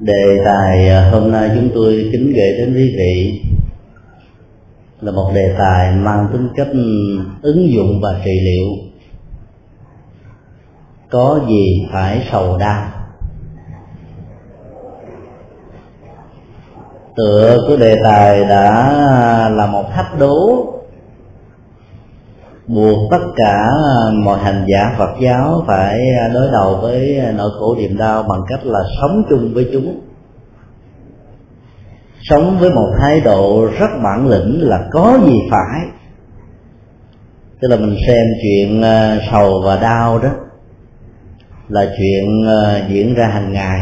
đề tài à, hôm nay chúng tôi kính gửi đến quý vị là một đề tài mang tính cách ứng dụng và trị liệu. Có gì phải sầu đau? Tựa của đề tài đã là một thách đố buộc tất cả à, mọi hành giả Phật giáo phải à, đối đầu với à, nỗi khổ niềm đau bằng cách là sống chung với chúng. Sống với một thái độ rất bản lĩnh là có gì phải. Tức là mình xem chuyện sầu và đau đó là chuyện diễn ra hàng ngày,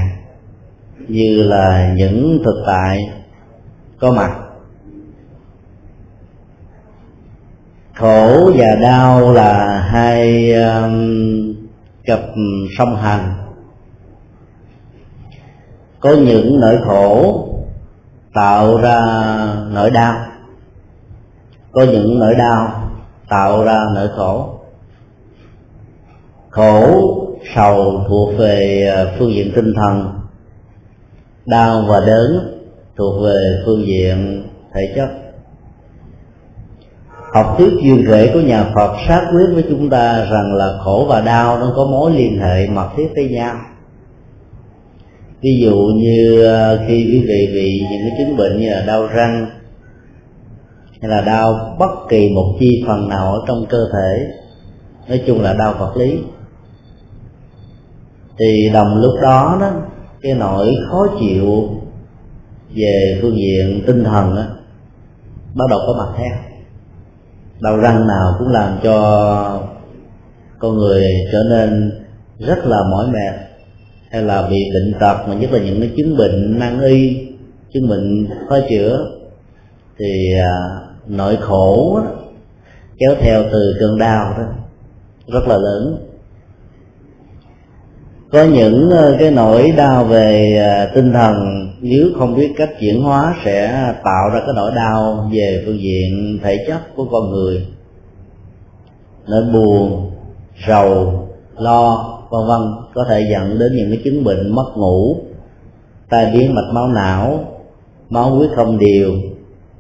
như là những thực tại có mặt khổ và đau là hai um, cặp song hành. Có những nỗi khổ tạo ra nỗi đau. Có những nỗi đau tạo ra nỗi khổ. Khổ sầu thuộc về uh, phương diện tinh thần. Đau và đớn thuộc về phương diện thể chất học thuyết duyên rễ của nhà Phật xác quyết với chúng ta rằng là khổ và đau nó có mối liên hệ mật thiết với nhau ví dụ như ờ, khi quý vị bị những cái chứng bệnh như là đau răng hay là đau bất kỳ một chi phần nào ở trong cơ thể nói chung là đau vật lý thì đồng lúc đó đó cái nỗi khó chịu về phương diện tinh thần đó, bắt đầu có mặt theo đau răng nào cũng làm cho con người trở nên rất là mỏi mệt hay là bị bệnh tật mà nhất là những cái chứng bệnh nan y chứng bệnh khó chữa thì à, nỗi khổ đó, kéo theo từ cơn đau đó rất là lớn. Có những ờ, cái nỗi đau về à, tinh thần nếu không biết cách chuyển hóa sẽ tạo ra cái nỗi đau về phương diện thể chất của con người nỗi buồn, rầu, lo, vân vân có thể dẫn đến những cái chứng bệnh mất ngủ, tai biến mạch máu não, máu huyết không đều,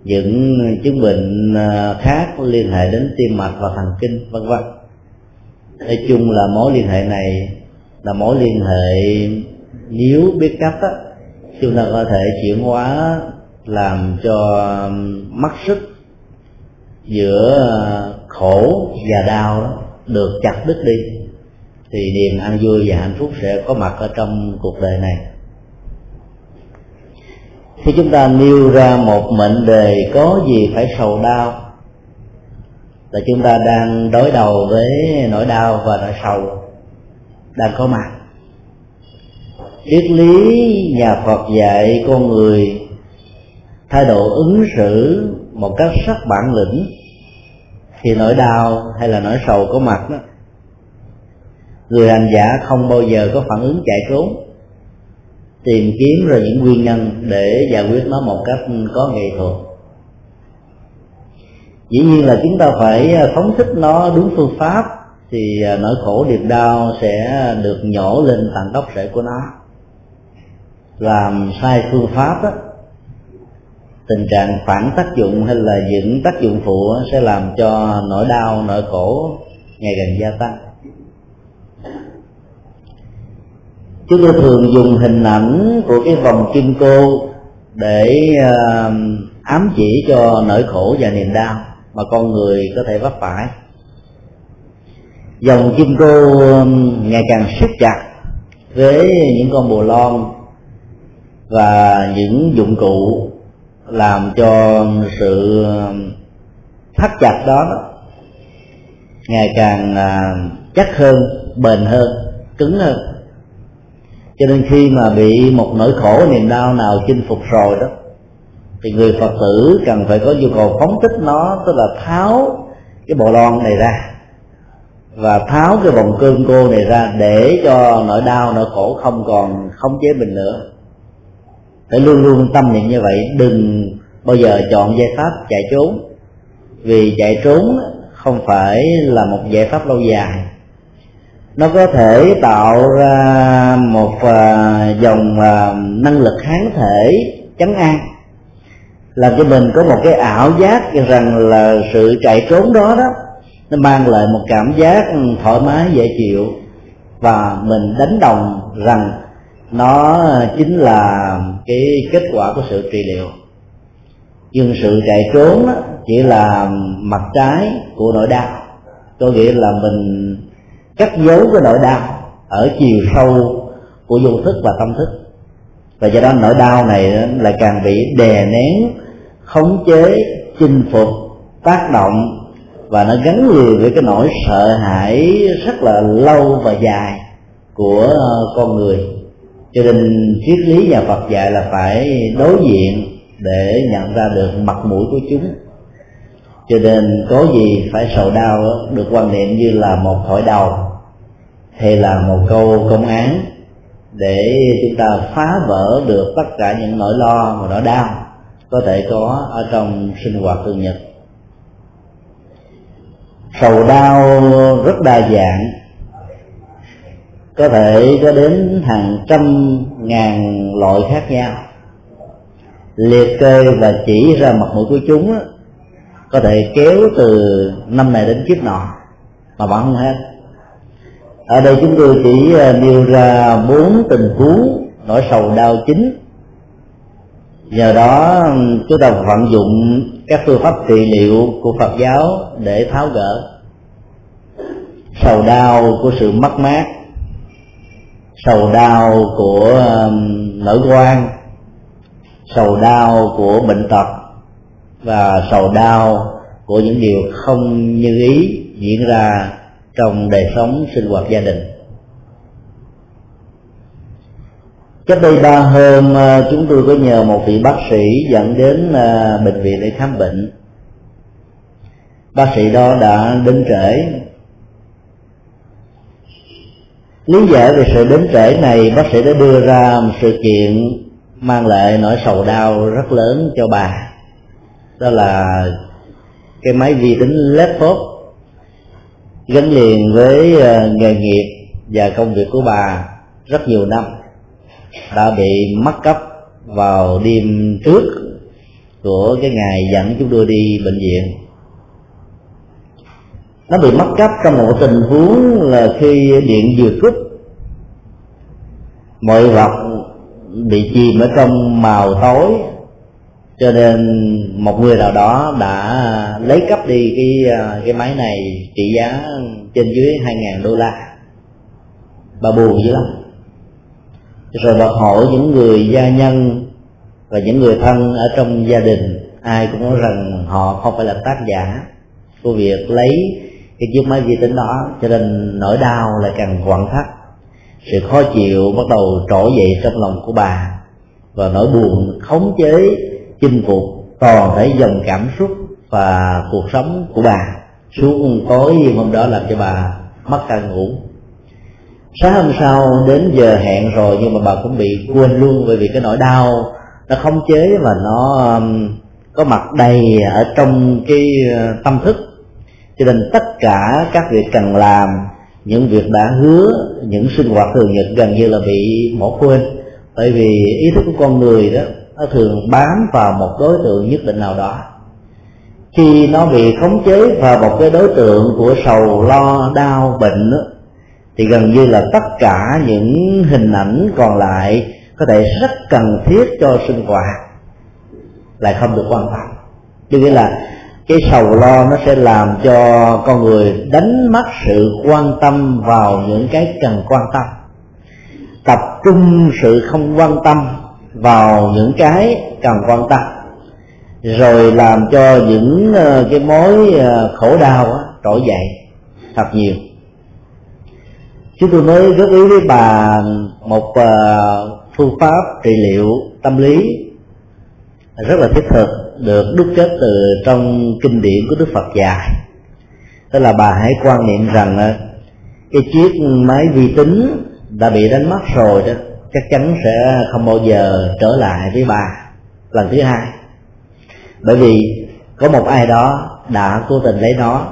những chứng bệnh à, khác liên hệ đến tim mạch và thần kinh, vân vân nói chung là mối liên hệ này là mối liên hệ nếu biết cách đó chúng ta có thể chuyển hóa, làm cho mất sức giữa khổ và đau được chặt đứt đi, thì niềm an vui và hạnh phúc sẽ có mặt ở trong cuộc đời này. Khi chúng ta nêu ra một mệnh đề có gì phải sầu đau, là chúng ta đang đối đầu với nỗi đau và nỗi sầu đang có mặt triết lý nhà phật dạy con người thái độ ứng xử một cách rất bản lĩnh, thì nỗi đau hay là nỗi sầu có mặt đó, người hành giả không bao giờ có phản ứng chạy trốn, tìm kiếm ra những nguyên nhân để giải quyết nó một cách có nghệ thuật. Dĩ nhiên là chúng ta phải à, phóng thích nó đúng phương pháp, thì à, nỗi khổ niềm đau sẽ được nhổ lên tận gốc rễ của nó làm sai phương pháp đó, tình trạng phản tác dụng hay là những tác dụng phụ sẽ làm cho nỗi đau nỗi khổ ngày càng gia tăng. Chúng tôi thường dùng hình ảnh của cái vòng kim cô để uh, ám chỉ cho nỗi khổ và niềm đau mà con người có thể vấp phải. Dòng kim cô ngày càng siết chặt với những con bồ lon và những dụng cụ làm cho sự thắt chặt đó ngày càng à, chắc hơn, bền hơn, cứng hơn. Cho nên khi mà bị một nỗi khổ, niềm đau nào chinh phục rồi đó, thì người phật tử cần phải có nhu cầu phóng thích nó, tức là tháo cái bộ lon này ra và tháo cái vòng cơm cô này ra để cho nỗi đau, nỗi khổ không còn khống chế mình nữa phải luôn luôn tâm niệm như vậy. Đừng bao giờ chọn giải pháp chạy trốn. Vì chạy trốn không phải là một giải pháp lâu dài. Nó có thể tạo ra một à, dòng à, năng lực kháng thể chấn an, làm cho mình có một cái ảo giác rằng là sự chạy trốn đó đó, nó mang lại một cảm giác thoải mái, dễ chịu và mình đánh đồng rằng nó chính là cái kết quả của sự trị liệu. Nhưng sự chạy trốn đó chỉ là mặt trái của nỗi đau. Có nghĩa là mình cắt giấu cái nỗi đau ở chiều sâu của vô thức và tâm thức. Và do đó nỗi đau này lại càng bị đè nén, khống chế, chinh phục, tác động và nó gắn liền với cái nỗi sợ hãi rất là lâu và dài của con người cho nên triết lý nhà Phật dạy là phải đối diện để nhận ra được mặt mũi của chúng. Cho nên có gì phải sầu đau, được quan niệm như là một khỏi đầu, hay là một câu công án, để chúng ta phá vỡ được tất cả những nỗi lo và nỗi đau có thể có ở trong sinh hoạt thường nhật. Sầu đau rất đa dạng có thể có đến hàng trăm ngàn loại khác nhau. Liệt kê và chỉ ra mặt mũi của chúng có thể kéo từ năm này đến kiếp nọ, mà vẫn không hết. Ở đây chúng tôi chỉ à, nêu ra bốn tình huống nỗi sầu đau chính. Nhờ đó, chúng ta vận dụng các phương pháp trị liệu của Phật giáo để tháo gỡ. Sầu đau của sự mất mát sầu đau của um, nỗi quan, sầu đau của bệnh tật, và sầu đau của những điều không như ý diễn ra trong đời sống sinh hoạt gia đình. Cách đây ba hôm uh, chúng tôi có nhờ một vị bác sĩ dẫn đến uh, bệnh viện để khám bệnh. Bác sĩ đó đã đến trễ lý giải về sự đến trễ này bác sĩ đã đưa ra một sự kiện mang lại nỗi sầu đau rất lớn cho bà. Đó là cái máy vi tính laptop gắn liền với ờ, nghề nghiệp và công việc của bà rất nhiều năm. Đã bị mất cấp vào đêm trước của cái ngày dẫn chúng tôi đi bệnh viện nó bị mất cấp trong một tình huống là khi điện vừa cúp, mọi vật bị chìm ở trong màu tối. Cho nên một người nào đó đã lấy cắp đi cái à, cái máy này trị giá trên dưới hai ngàn đô la. Bà buồn dữ lắm. Rồi bà hỏi những người gia nhân và những người thân ở trong gia đình, ai cũng nói rằng họ không phải là tác giả của việc lấy cái chiếc máy vi tính đó, cho nên nỗi đau lại càng quặn thắt. Sự khó chịu bắt đầu trỗi dậy trong lòng của bà. Và nỗi buồn khống chế, chinh phục toàn thể dòng cảm xúc và cuộc sống của bà. Xuống tối hôm đó làm cho bà mất cả ngủ. Sáng hôm sau, đến giờ hẹn rồi nhưng mà bà cũng bị quên luôn bởi vì cái nỗi đau nó khống chế và nó có mặt đầy ở trong cái ờ, tâm thức cho nên tất cả các việc cần làm những việc đã hứa những sinh hoạt thường nhật gần như là bị bỏ quên. Bởi vì ý thức của con người đó nó thường bám vào một đối tượng nhất định nào đó. Khi nó bị khống chế vào một cái đối tượng của sầu lo đau bệnh đó, thì gần như là tất cả những hình ảnh còn lại có thể rất cần thiết cho sinh hoạt lại không được quan tâm tức nghĩa là cái sầu lo nó sẽ làm cho con người đánh mất sự quan tâm vào những cái cần quan tâm. Tập trung sự không quan tâm vào những cái cần quan tâm. Rồi làm cho những ờ, cái mối ờ, khổ đau trỗi dậy thật nhiều. Chúng tôi mới góp ý với bà một ờ, phương pháp trị liệu tâm lý rất là thiết thực được đúc kết từ trong kinh điển của đức phật dạy. Tức là bà hãy quan niệm rằng ờ, cái chiếc máy vi tính đã bị đánh mất rồi đó, chắc chắn sẽ không bao giờ trở lại với bà lần thứ hai. Bởi vì có một ai đó đã cố tình lấy nó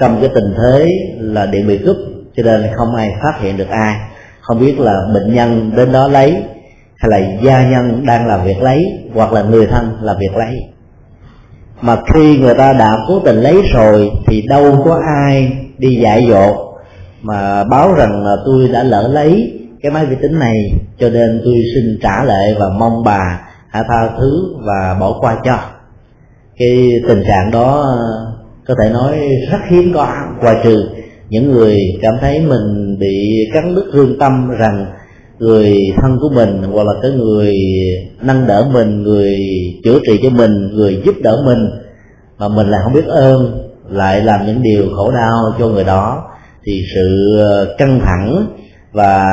trong cái tình thế là điện bị cúp cho nên không ai phát hiện được ai. Không biết là bệnh nhân đến đó lấy, hay là gia nhân đang làm việc lấy, hoặc là người thân làm việc lấy mà khi người ta đã cố tình lấy rồi thì đâu có ai đi dạy dột. Mà báo rằng là tôi đã lỡ lấy cái máy vi tính này, cho nên tôi xin trả lại và mong bà hãy tha thứ và bỏ qua cho. Cái tình trạng đó, có thể nói rất hiếm có. Ngoài trừ những người cảm thấy mình bị cắn đứt lương tâm rằng người thân của mình, hoặc là cái người nâng đỡ mình, người chữa trị cho mình, người giúp đỡ mình, mà mình lại không biết ơn, lại làm những điều khổ đau cho người đó, thì sự ờ, căng thẳng và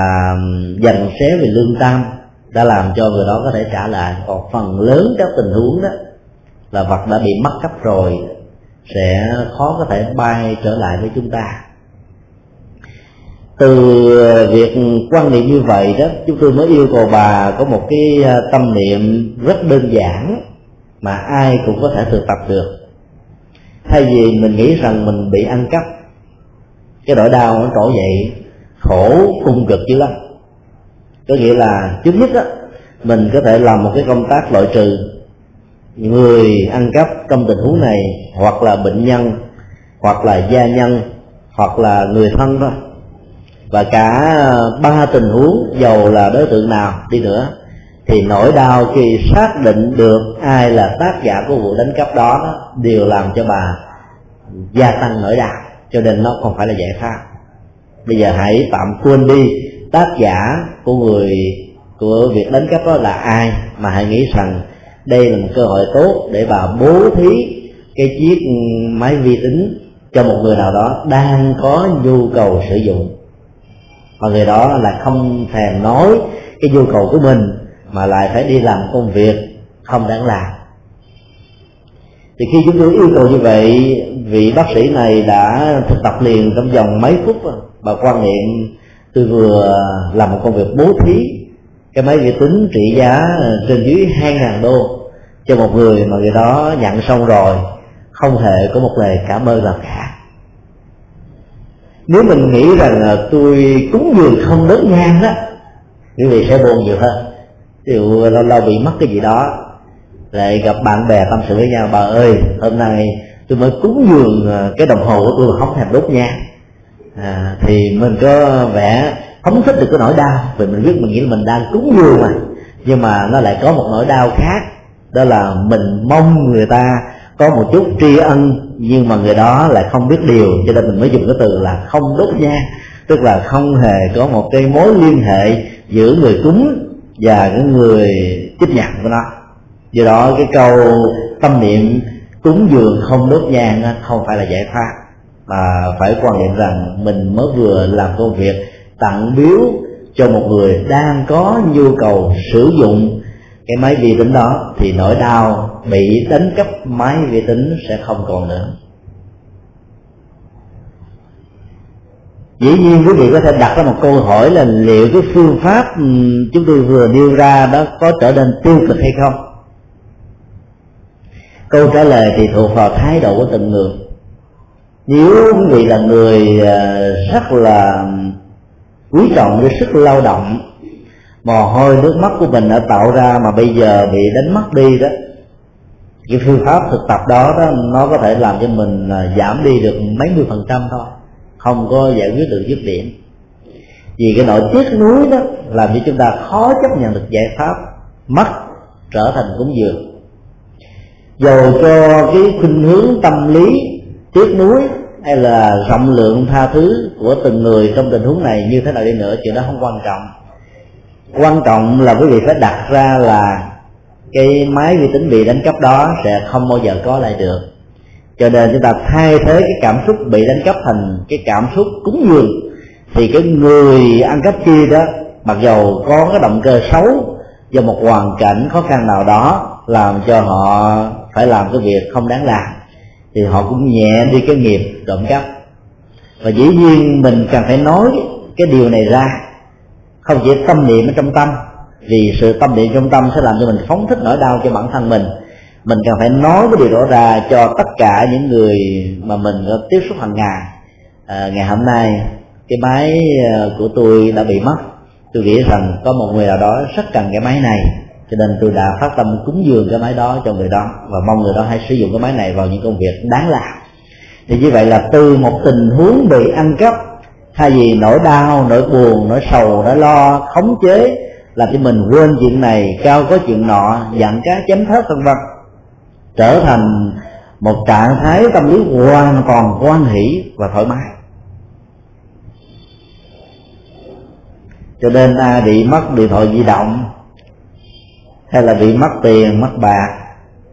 dần xé về lương tâm đã làm cho người đó có thể trả lại. Còn phần lớn các tình huống đó là vật đã bị mất cấp rồi, sẽ khó có thể bay trở lại với chúng ta từ ờ, việc quan niệm như vậy đó, chúng tôi mới yêu cầu bà có một cái ờ, tâm niệm rất đơn giản mà ai cũng có thể thực tập được. Thay vì mình nghĩ rằng mình bị ăn cắp, cái nỗi đau nó trỗi dậy, khổ cung cực dữ lắm. Có nghĩa là trước nhất á, mình có thể làm một cái công tác loại trừ. Người ăn cắp trong tình huống này, hoặc là bệnh nhân, hoặc là gia nhân, hoặc là người thân thôi và cả ờ, ba tình huống dầu là đối tượng nào đi nữa thì nỗi đau khi xác định được ai là tác giả của vụ đánh cắp đó, đó đều làm cho bà gia tăng nỗi đau cho nên nó không phải là giải pháp. Bây giờ hãy tạm quên đi tác giả của người của việc đánh cắp đó là ai mà hãy nghĩ rằng đây là một cơ hội tốt để bà bố thí cái chiếc máy vi tính cho một người nào đó đang có nhu cầu sử dụng và người đó là không thèm nói cái nhu cầu của mình, mà lại phải đi làm công việc không đáng làm. Thì khi chúng tôi yêu cầu như vậy, vị bác sĩ này đã thực tập liền trong vòng mấy phút. Và quan niệm, tôi vừa làm một công việc bố thí, cái máy vi tính trị giá trên dưới hai ngàn đô cho một người mà người đó nhận xong rồi, không hề có một lời cảm ơn nào cả nếu mình nghĩ rằng là tôi cúng dường không đốt ngang đó quý vị sẽ buồn nhiều hơn. Điều lâu lâu bị mất cái gì đó lại gặp bạn bè tâm sự với nhau bà ơi hôm nay tôi mới cúng dường à, cái đồng hồ của tôi mà không thèm đốt nha. À, thì mình có vẻ không thích được cái nỗi đau vì mình biết mình nghĩ là mình đang cúng dường mà. Nhưng mà nó lại có một nỗi đau khác đó là mình mong người ta có một chút tri ân, nhưng mà người đó lại không biết điều, cho nên mình mới dùng cái từ là không đốt nhang. Tức là không hề có một cái mối liên hệ giữa người cúng và cái người tiếp nhận của nó. Do đó cái câu tâm niệm cúng dường không đốt nhang không phải là giải pháp mà phải quan niệm rằng mình mới vừa làm công việc tặng biếu cho một người đang có nhu cầu sử dụng. Cái máy vi tính đó thì nỗi đau bị đánh cắp máy vi tính sẽ không còn nữa. Dĩ nhiên quý vị có thể đặt ra một câu hỏi là liệu cái phương pháp ừ, chúng tôi vừa nêu ra đó có trở nên tiêu cực hay không? Câu trả lời thì thuộc vào thái độ của từng người. Nếu quý vị là người ờ, rất là quý trọng cái sức lao động, mồ hôi nước mắt của mình đã tạo ra mà bây giờ bị đánh mất đi đó cái phương pháp thực tập đó, đó nó có thể làm cho mình à, giảm đi được mấy mươi phần trăm thôi. Không có giải quyết được dứt điểm. Vì cái nỗi tiếc nuối đó làm cho chúng ta khó chấp nhận được giải pháp mất trở thành cúng dường. Dầu cho cái khuynh hướng tâm lý tiếc nuối hay là rộng lượng tha thứ của từng người trong tình huống này như thế nào đi nữa chuyện đó không quan trọng. Quan trọng là quý vị phải đặt ra là cái máy vi tính bị đánh cắp đó sẽ không bao giờ có lại được. Cho nên chúng ta thay thế cái cảm xúc bị đánh cắp thành cái cảm xúc cúng dường, thì cái người ăn cắp kia đó, mặc dầu có cái động cơ xấu do một hoàn cảnh khó khăn nào đó làm cho họ phải làm cái việc không đáng làm, thì họ cũng nhẹ đi cái nghiệp trộm cắp. Và dĩ nhiên mình cần phải nói cái điều này ra, không chỉ tâm niệm ở trong tâm vì sự tâm niệm trong tâm sẽ làm cho mình phóng thích nỗi đau cho bản thân mình. Mình cần phải nói cái điều đó ra cho tất cả những người mà mình có tiếp xúc hàng ngày. À, ngày hôm nay cái máy ờ, của tôi đã bị mất. Tôi nghĩ rằng có một người nào đó rất cần cái máy này cho nên tôi đã phát tâm cúng dường cái máy đó cho người đó và mong người đó hãy sử dụng cái máy này vào những công việc đáng làm. Thì như vậy là từ một tình huống bị ăn cắp hay vì nỗi đau nỗi buồn nỗi sầu nỗi lo khống chế làm cho mình quên chuyện này cao có chuyện nọ giận cá chém thớt vân vân. Trở thành một trạng thái tâm lý hoàn toàn quan hỷ và thoải mái. Cho nên ai bị mất điện thoại di động, hay là bị mất tiền, mất bạc,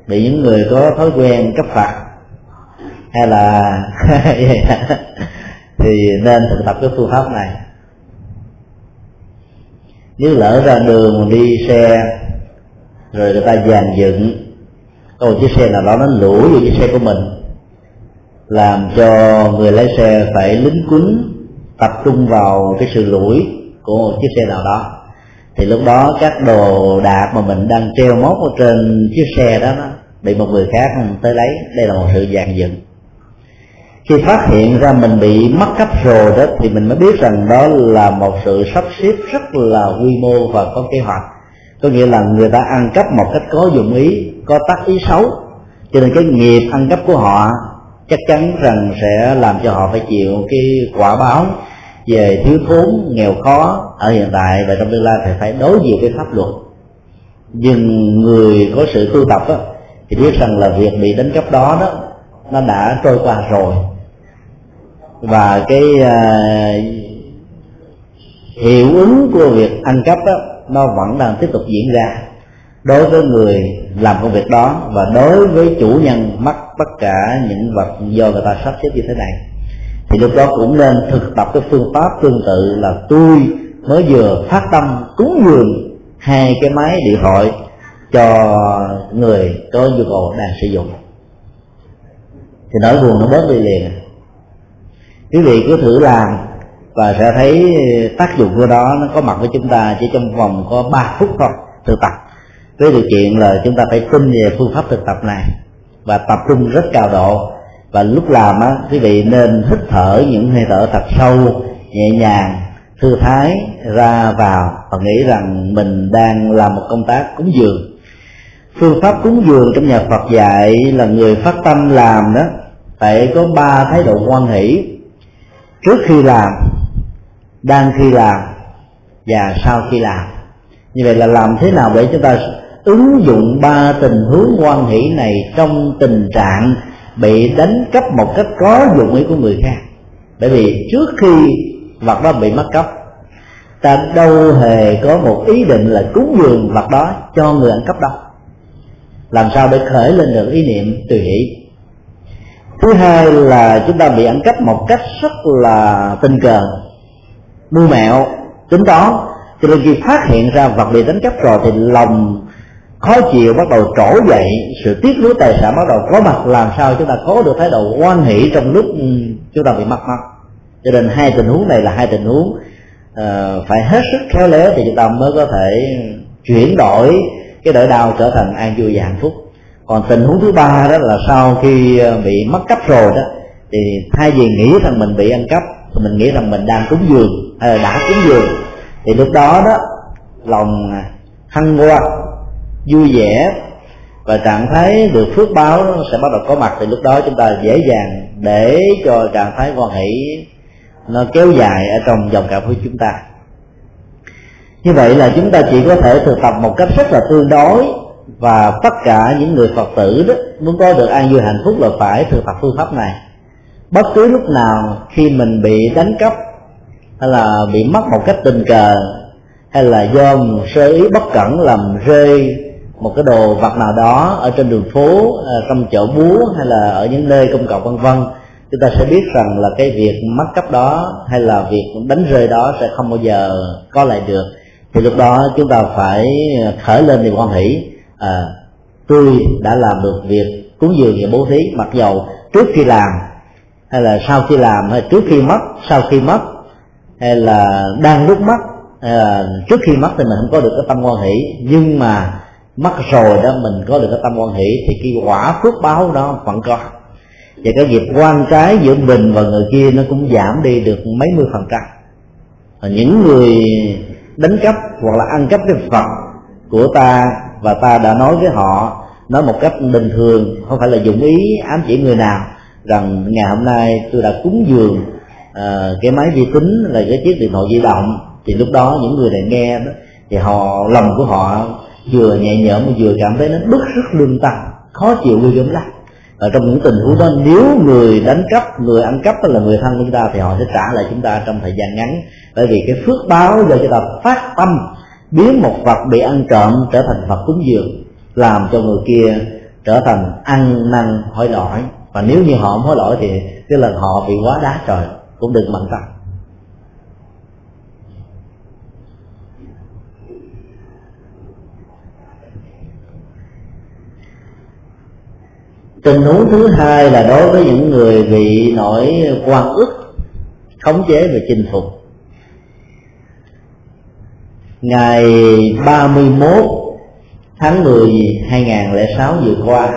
bị những người có thói quen cấp phạt, hay là thì nên thực tập cái phương pháp này nếu lỡ ra đường đi xe, rồi người ta dàn dựng có một chiếc xe nào đó nó lủi vào chiếc xe của mình, làm cho người lái xe phải lính quýnh tập trung vào cái sự lủi của một chiếc xe nào đó. Thì lúc đó các đồ đạc mà mình đang treo móc ở trên chiếc xe đó, nó bị một người khác tới lấy. Đây là một sự dàn dựng khi phát hiện ra mình bị mất cấp rồi đó thì mình mới biết rằng đó là một sự sắp xếp rất là quy mô và có kế hoạch. Có nghĩa là người ta ăn cắp một cách có dụng ý có tác ý xấu. Cho nên cái nghiệp ăn cắp của họ chắc chắn rằng sẽ làm cho họ phải chịu cái quả báo về thiếu thốn nghèo khó ở hiện tại và trong tương lai thì phải đối diện với pháp luật. Nhưng người có sự tu tập đó, thì biết rằng là việc bị đánh cắp đó đó nó đã trôi qua rồi và cái uh, hiệu ứng của việc ăn cắp đó nó vẫn đang tiếp tục diễn ra. Đối với người làm công việc đó và đối với chủ nhân mất tất cả những vật do người ta sắp xếp như thế này thì lúc đó cũng nên thực tập cái phương pháp tương tự là tôi mới vừa phát tâm cúng dường hai cái máy điện thoại cho người có nhu cầu đang sử dụng. Thì nỗi buồn nó bớt đi liền quý vị cứ thử làm và sẽ thấy tác dụng của đó nó có mặt với chúng ta chỉ trong vòng có 3 phút thôi, thực tập. Với điều kiện là chúng ta phải tin về phương pháp thực tập này và tập trung rất cao độ. Và lúc làm á, quý vị nên hít thở những hơi thở thật sâu, nhẹ nhàng, thư thái ra vào và nghĩ rằng mình đang làm một công tác cúng dường. Phương pháp cúng dường trong nhà Phật dạy là người phát tâm làm đó, phải có ba thái độ quan hỷ trước khi làm, đang khi làm, và sau khi làm. Như vậy là làm thế nào để chúng ta ứng dụng ba tình huống quan hỷ này trong tình trạng bị đánh cắp một cách có dụng ý của người khác? Bởi vì trước khi vật đó bị mất cắp, ta đâu hề có một ý định là cúng dường vật đó cho người ăn cắp đâu. Làm sao để khởi lên được ý niệm tùy hỷ? Thứ hai là chúng ta bị ăn cắp một cách rất là tình cờ mưu mẹo tính toán. Cho nên khi phát hiện ra vật bị đánh cắp rồi thì lòng khó chịu bắt đầu trỗi dậy sự tiếc nuối tài sản bắt đầu có mặt. Làm sao chúng ta có được thái độ quan hỷ trong lúc ừ, chúng ta bị mất mất cho nên hai tình huống này là hai tình huống uh, phải hết sức khéo léo thì chúng ta mới có thể chuyển đổi cái nỗi đau trở thành an vui và hạnh phúc còn tình huống thứ ba đó là sau khi ờ, bị mất cấp rồi đó, thì thay vì nghĩ rằng mình bị ăn cắp, thì mình nghĩ rằng mình đang cúng dường hay là đã cúng dường. Thì lúc đó đó, lòng à, hăng hoa, vui vẻ và trạng thái được phước báo sẽ bắt đầu có mặt. Thì lúc đó chúng ta dễ dàng để cho trạng thái quan hỷ nó kéo dài ở trong dòng cảm của chúng ta. Như vậy là chúng ta chỉ có thể thực tập một cách rất là tương đối và tất cả những người phật tử đó, muốn có được an vui hạnh phúc là phải thực tập phương pháp này. Bất cứ lúc nào khi mình bị đánh cắp, hay là bị mất một cách tình cờ, hay là do một sơ ý bất cẩn làm rơi một cái đồ vật nào đó ở trên đường phố trong chợ búa, hay là ở những nơi công cộng, vân vân, chúng ta sẽ biết rằng là cái việc mất cắp đó, hay là việc đánh rơi đó sẽ không bao giờ có lại được. Thì lúc đó chúng ta phải khởi lên niềm quan hỷ à, tôi đã làm được việc cúng dường và bố thí mặc dầu trước khi làm hay là sau khi làm hay trước khi mất sau khi mất hay là đang lúc mất hay là trước khi mất thì mình không có được cái tâm quan hỷ. Nhưng mà mất rồi đó mình có được cái tâm quan hỷ thì cái quả phước báo đó vẫn có. Và cái nghiệp quan trái giữa mình và người kia nó cũng giảm đi được mấy mươi phần trăm. Và những người đánh cắp hoặc là ăn cắp cái vật của ta và ta đã nói với họ nói một cách bình thường không phải là dụng ý ám chỉ người nào rằng ngày hôm nay tôi đã cúng dường uh, cái máy vi tính là cái chiếc điện thoại di động. Thì lúc đó những người này nghe đó thì họ lòng của họ vừa nhẹ nhõm vừa cảm thấy nó bức rất lương tâm khó chịu ghê gớm lắm. Và trong những tình huống đó nếu người đánh cắp người ăn cắp là người thân của chúng ta thì họ sẽ trả lại chúng ta trong thời gian ngắn. Bởi vì cái phước báo do chúng ta phát tâm biến một vật bị ăn trộm trở thành vật cúng dường, làm cho người kia trở thành ăn năn hối lỗi. Và nếu như họ không hối lỗi thì cái lần họ bị quá đá trời, cũng đừng mặn tâm. Tình huống thứ hai là đối với những người bị nổi quan ức, khống chế và chinh phục ngày 31 tháng 10 2006 vừa qua,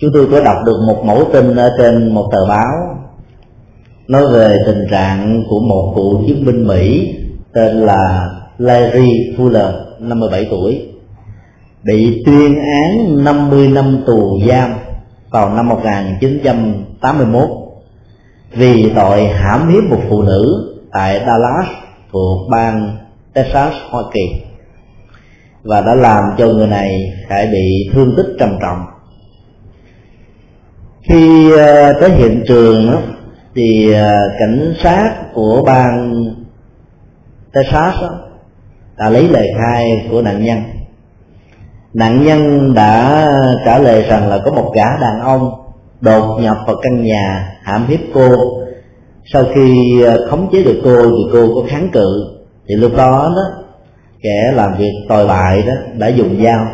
chúng tôi có đọc được một mẫu tin ở trên một tờ báo nói về tình trạng của một cựu chiến binh Mỹ tên là Larry Fuller 57 tuổi, bị tuyên án 50 năm tù giam vào năm 1981 vì tội hãm hiếp một phụ nữ tại Dallas thuộc bang Texas, Hoa Kỳ. Và đã làm cho người này phải bị thương tích trầm trọng. Khi ờ, tới hiện trường thì ờ, cảnh sát của bang Texas đã lấy lời khai của nạn nhân. Nạn nhân đã trả lời rằng là có một gã đàn ông đột nhập vào căn nhà hãm hiếp cô. Sau khi ờ, khống chế được cô thì cô có kháng cự thì lúc đó đó, kẻ làm việc tồi bại đó đã dùng dao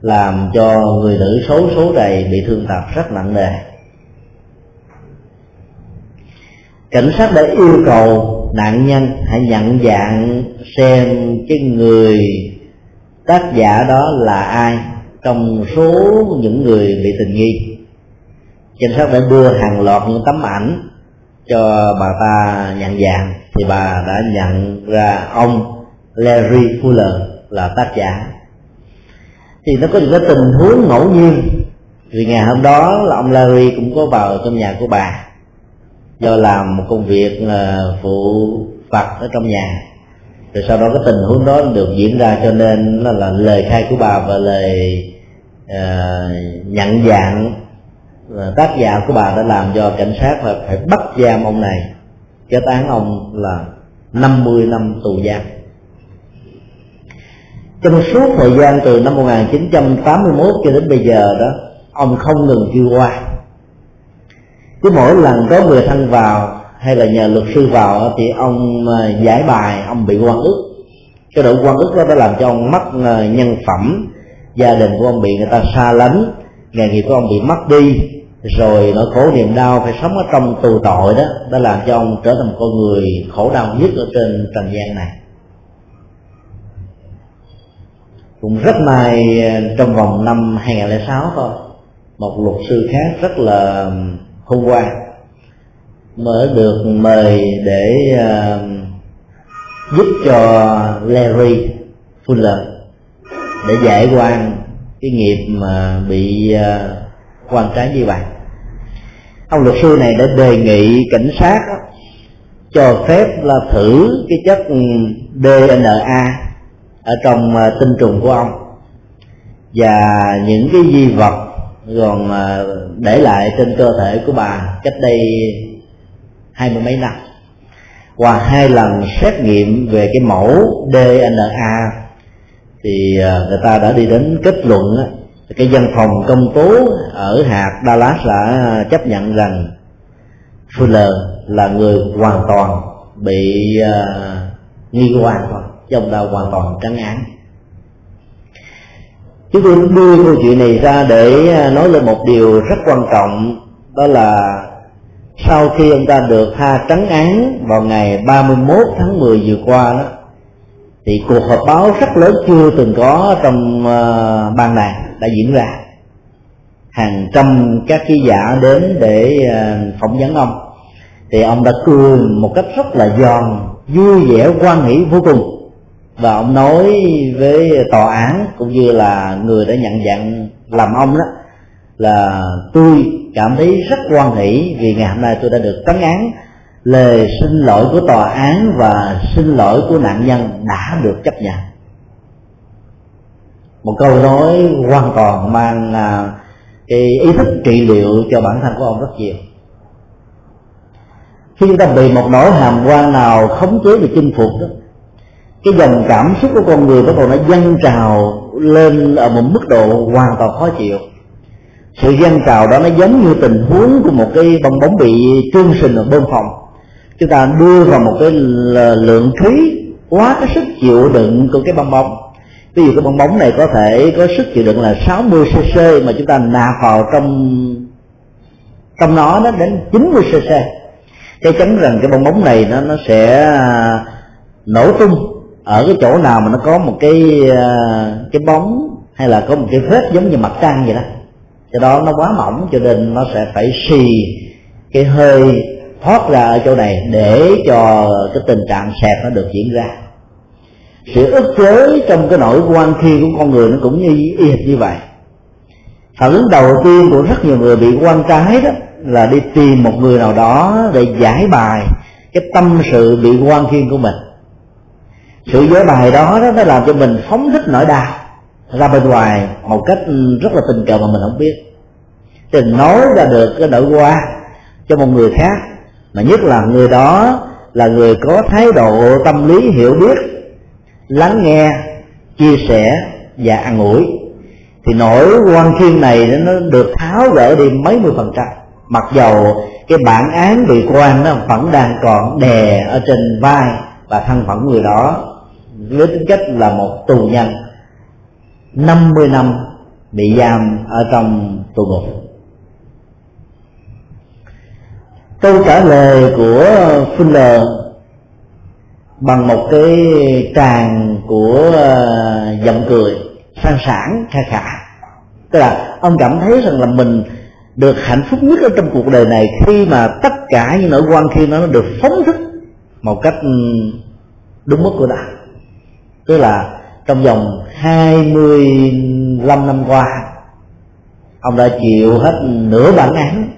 làm cho người nữ xấu số đầy bị thương tật rất nặng nề. Cảnh sát đã yêu cầu nạn nhân hãy nhận dạng xem cái người tác giả đó là ai trong số những người bị tình nghi. Cảnh sát đã đưa hàng loạt những tấm ảnh cho bà ta nhận dạng thì bà đã nhận ra ông Larry Fuller là tác giả. Thì nó có những cái tình huống ngẫu nhiên. Vì ngày hôm đó là ông Larry cũng có vào trong nhà của bà. Do làm một công việc ờ, phụ vặt ở trong nhà. Rồi sau đó cái tình huống đó được diễn ra cho nên là, là lời khai của bà và lời uh, nhận dạng uh, tác giả của bà đã làm cho cảnh sát là phải bắt giam ông này kết án ông là 50 năm tù giam. Trong suốt thời gian từ năm 1981 cho đến bây giờ đó, ông không ngừng kêu qua. Cứ mỗi lần có người thân vào hay là nhờ luật sư vào thì ông à, giải bài, ông bị quan ức. Cái độ quan ức đó đã làm cho ông mất à, nhân phẩm. Gia đình của ông bị người ta xa lánh, nghề nghiệp của ông bị mất đi rồi nỗi khổ niềm đau phải sống ở trong tù tội đó đã làm cho ông trở thành một con người khổ đau nhất ở trên trần gian này. Cũng rất may trong vòng năm 2006 thôi một luật sư khác rất là um, hôm qua mới được mời để uh, giúp cho Larry Fuller để giải quan cái nghiệp mà bị uh, quan trái như vậy ông luật sư này đã đề nghị cảnh sát đó, cho phép là thử cái chất ừ, DNA ở trong ờ, tinh trùng của ông. Và những cái di vật còn ờ, để lại trên cơ thể của bà cách đây hai mươi mấy năm. Qua hai lần xét nghiệm về cái mẫu DNA thì ờ, người ta đã đi đến kết luận cái văn phòng công tố ở hạt Dallas đã chấp nhận rằng Fuller là người hoàn toàn bị uh, nghi quan thôi chứ ông ta hoàn toàn trắng án. Chúng tôi đưa câu chuyện này ra để ờ, nói lên một điều rất quan trọng đó là sau khi ông ta được tha trắng án vào ngày 31 tháng 10 vừa qua đó thì cuộc họp báo rất lớn chưa từng có trong ờ, uh, ban này đã diễn ra. Hàng trăm các ký giả đến để ờ, phỏng vấn ông. Thì ông đã cười một cách rất là giòn, vui vẻ quan hỷ vô cùng. Và ông nói với tòa án cũng như là người đã nhận dạng làm ông đó, là tôi cảm thấy rất quan hỷ vì ngày hôm nay tôi đã được tấn án. Lời xin lỗi của tòa án và xin lỗi của nạn nhân đã được chấp nhận một câu nói hoàn toàn mang là cái ý thức trị liệu cho bản thân của ông rất nhiều. Khi chúng ta bị một nỗi hàm quan nào khống chế và chinh phục đó, cái dòng cảm xúc của con người bắt đầu nó dâng trào lên ở một mức độ hoàn toàn khó chịu. Sự dâng trào đó nó giống như tình huống của một cái bong bóng bị trương sình ở bên phòng. Chúng ta đưa vào một cái lượng khí, quá cái sức chịu đựng của cái bong bóng ví dụ cái bong bóng này có thể có sức chịu đựng là 60 cc mà chúng ta nạp vào trong trong nó nó đến 90 cc cái chắn rằng cái bong bóng này nó nó sẽ à, nổ tung ở cái chỗ nào mà nó có một cái à, cái bóng hay là có một cái vết giống như mặt trăng vậy đó. Do đó nó quá mỏng cho nên nó sẽ phải xì cái hơi thoát ra ở chỗ này để cho cái tình trạng sẹt nó được diễn ra sự ức chế trong cái nỗi quan khi của con người nó cũng như y hệt như vậy. Phản ứng đầu tiên của rất nhiều người bị quan trái đó là đi tìm một người nào đó để giải bài cái tâm sự bị quan khiên của mình. Sự giải bài đó, đó nó làm cho mình phóng thích nỗi đau ra bên ngoài một cách rất là tình cờ mà mình không biết. Thì nói ra được cái nỗi qua cho một người khác mà nhất là người đó là người có thái độ tâm lý hiểu biết lắng nghe, chia sẻ và ăn ủi thì nỗi quan khiên này nó được tháo gỡ đi mấy mươi phần trăm. Mặc dầu cái bản án bị quan nó vẫn đang còn đè ở trên vai và thân phận người đó, với tính cách là một tù nhân 50 năm bị giam ở trong tù ngục. Câu trả lời của Fuller bằng một cái tràng của ờ, giọng cười sang sản kha khả. Tức là ông cảm thấy rằng là mình được hạnh phúc nhất ở trong cuộc đời này khi mà tất cả những nỗi quan khi nó được phóng thích một cách ừ, đúng mức của đạo tức là trong vòng 25 năm qua, ông đã chịu hết nửa bản án,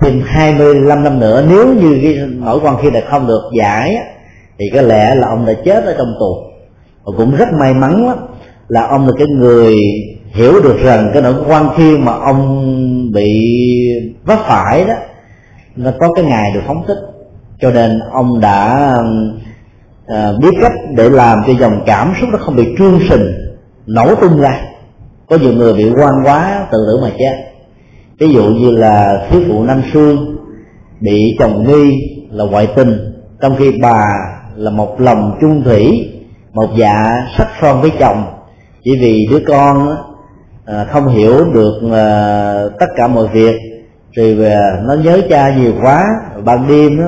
thêm 25 năm nữa. Nếu như cái nỗi quan khi này không được giải thì có lẽ là ông đã chết ở trong tù. Và cũng rất may mắn lắm là ông là cái người hiểu được rằng cái nỗi quan khi mà ông bị vấp phải đó nó có cái ngày được phóng thích. Cho nên ông đã à, biết cách để làm cho dòng cảm xúc nó không bị trương sình nổ tung ra. Có nhiều người bị quan quá tự tử mà chết. Ví dụ như là thiếu phụ nam sương bị chồng nghi là ngoại tình trong khi bà là một lòng chung thủy, một dạ sách son với chồng. Chỉ vì đứa con à, không hiểu được à, tất cả mọi việc rồi à, nó nhớ cha nhiều quá. Ban đêm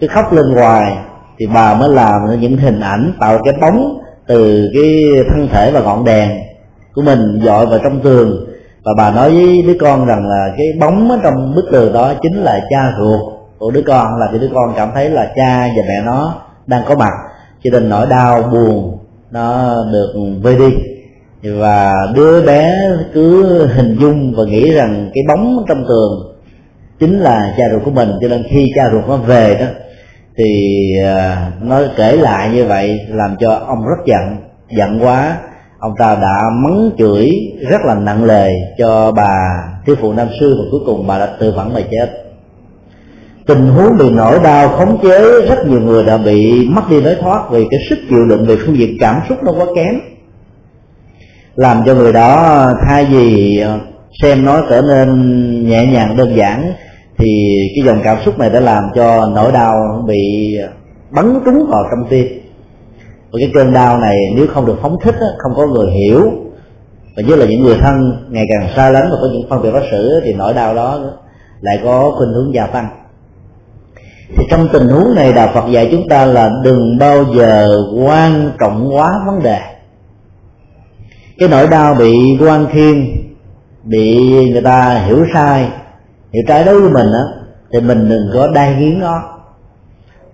cứ khóc lên hoài, thì bà mới làm những hình ảnh, tạo cái bóng từ cái thân thể và ngọn đèn của mình dọi vào trong tường. Và bà nói với đứa con rằng là cái bóng ở trong bức tường đó chính là cha ruột của đứa con, là thì đứa con cảm thấy là cha và mẹ nó đang có mặt. Cho nên nỗi đau, buồn, nó được vơi đi. Và đứa bé cứ hình dung và nghĩ rằng cái bóng trong tường chính là cha ruột của mình. Cho nên khi cha ruột nó về đó, thì à, nó kể lại như vậy làm cho ông rất giận giận quá. Ông ta đã mắng chửi rất là nặng lời cho bà thiếu phụ nam sư và cuối cùng bà đã tự vẫn mà chết tình huống bị nỗi đau, khống chế, rất nhiều người đã bị mất đi lối thoát vì cái sức chịu đựng về phương diện cảm xúc nó quá kém. Làm cho người đó thay vì ờ, xem nó trở nên nhẹ nhàng, đơn giản, thì cái dòng cảm xúc này đã làm cho nỗi đau bị bắn trúng vào trong tim. Và cái cơn đau này nếu không được phóng thích không có người hiểu, và nhất là những người thân ngày càng xa lánh và có những phân biệt đối xử thì nỗi đau đó lại có khuynh hướng gia tăng thì trong tình huống này đạo phật dạy chúng ta là đừng bao giờ quan trọng quá vấn đề. Cái nỗi đau bị quan thiên, bị người ta hiểu sai, hiểu trái đối với mình á, thì mình đừng có đai nghiến nó.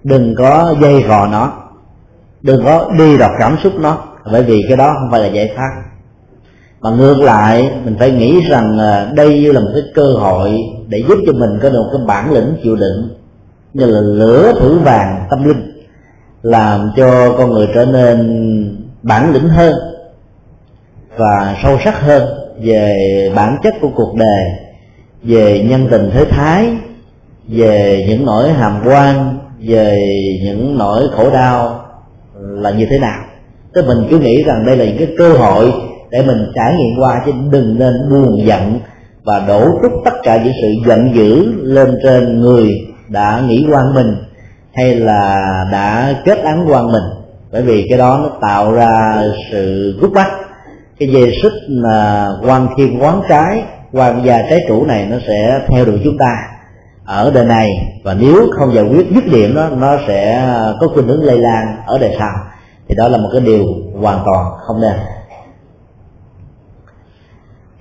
Đừng có dây vò nó. Đừng có đi đọc cảm xúc nó. Bởi vì cái đó không phải là giải pháp mà ngược lại, mình phải nghĩ rằng à, đây như là một cái cơ hội để giúp cho mình có được cái bản lĩnh chịu đựng như là lửa thử vàng tâm linh, làm cho con người trở nên bản lĩnh hơn và sâu sắc hơn về bản chất của cuộc đời, về nhân tình thế thái, về những nỗi hàm quan, về những nỗi khổ đau là như thế nào. Tức mình cứ nghĩ rằng đây là những cái cơ hội để mình trải nghiệm qua, chứ đừng nên buồn giận và đổ trút tất cả những sự giận dữ lên trên người đã nghĩ quan mình hay là đã kết án quan mình? Bởi vì cái đó nó tạo ra sự gút bắt cái dây xích là quan thiên quán trái quan gia trái chủ này nó sẽ theo đuổi chúng ta ở đời này. Và nếu không giải quyết dứt điểm đó, nó sẽ có khuynh hướng lây lan ở đời sau. Thì đó là một cái điều hoàn toàn không nên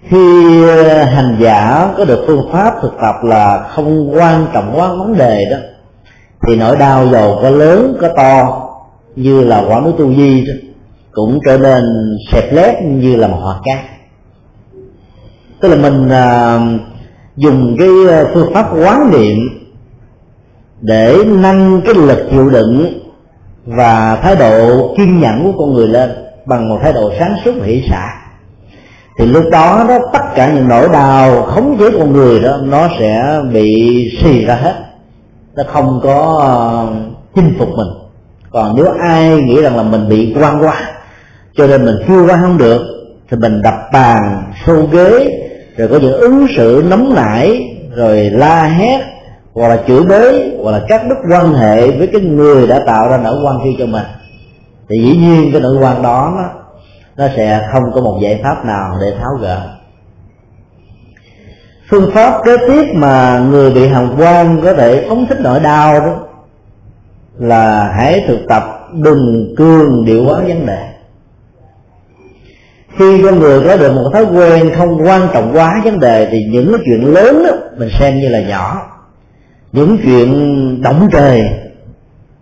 khi ờ, hành giả có được phương pháp thực tập là không quan trọng quá vấn đề đó thì nỗi đau dầu có lớn có to như là quả núi tu di đó, cũng trở nên xẹp lép như là một hạt cát. Tức là mình à, dùng cái ờ, phương pháp quán niệm để nâng cái lực chịu đựng và thái độ kiên nhẫn của con người lên bằng một thái độ sáng suốt hỷ xả thì lúc đó đó tất cả những nỗi đau khống chế con người đó nó sẽ bị xì ra hết. Nó không có ờ, chinh phục mình. Còn nếu ai nghĩ rằng là mình bị quan qua cho nên mình chưa qua không được thì mình đập bàn xô ghế rồi có những ứng xử nóng nảy rồi la hét hoặc là chửi bới hoặc là cắt đứt quan hệ với cái người đã tạo ra nỗi quan khi cho mình. Thì dĩ nhiên cái nỗi quan đó nó, nó sẽ không có một giải pháp nào để tháo gỡ. Phương pháp kế tiếp mà người bị hồng quan có thể phóng thích nỗi đau đó là hãy thực tập đừng cương điệu hóa vấn đề. Khi con người có được một thói quen không quan trọng quá vấn đề thì những cái chuyện lớn đó mình xem như là nhỏ. Những chuyện động trời,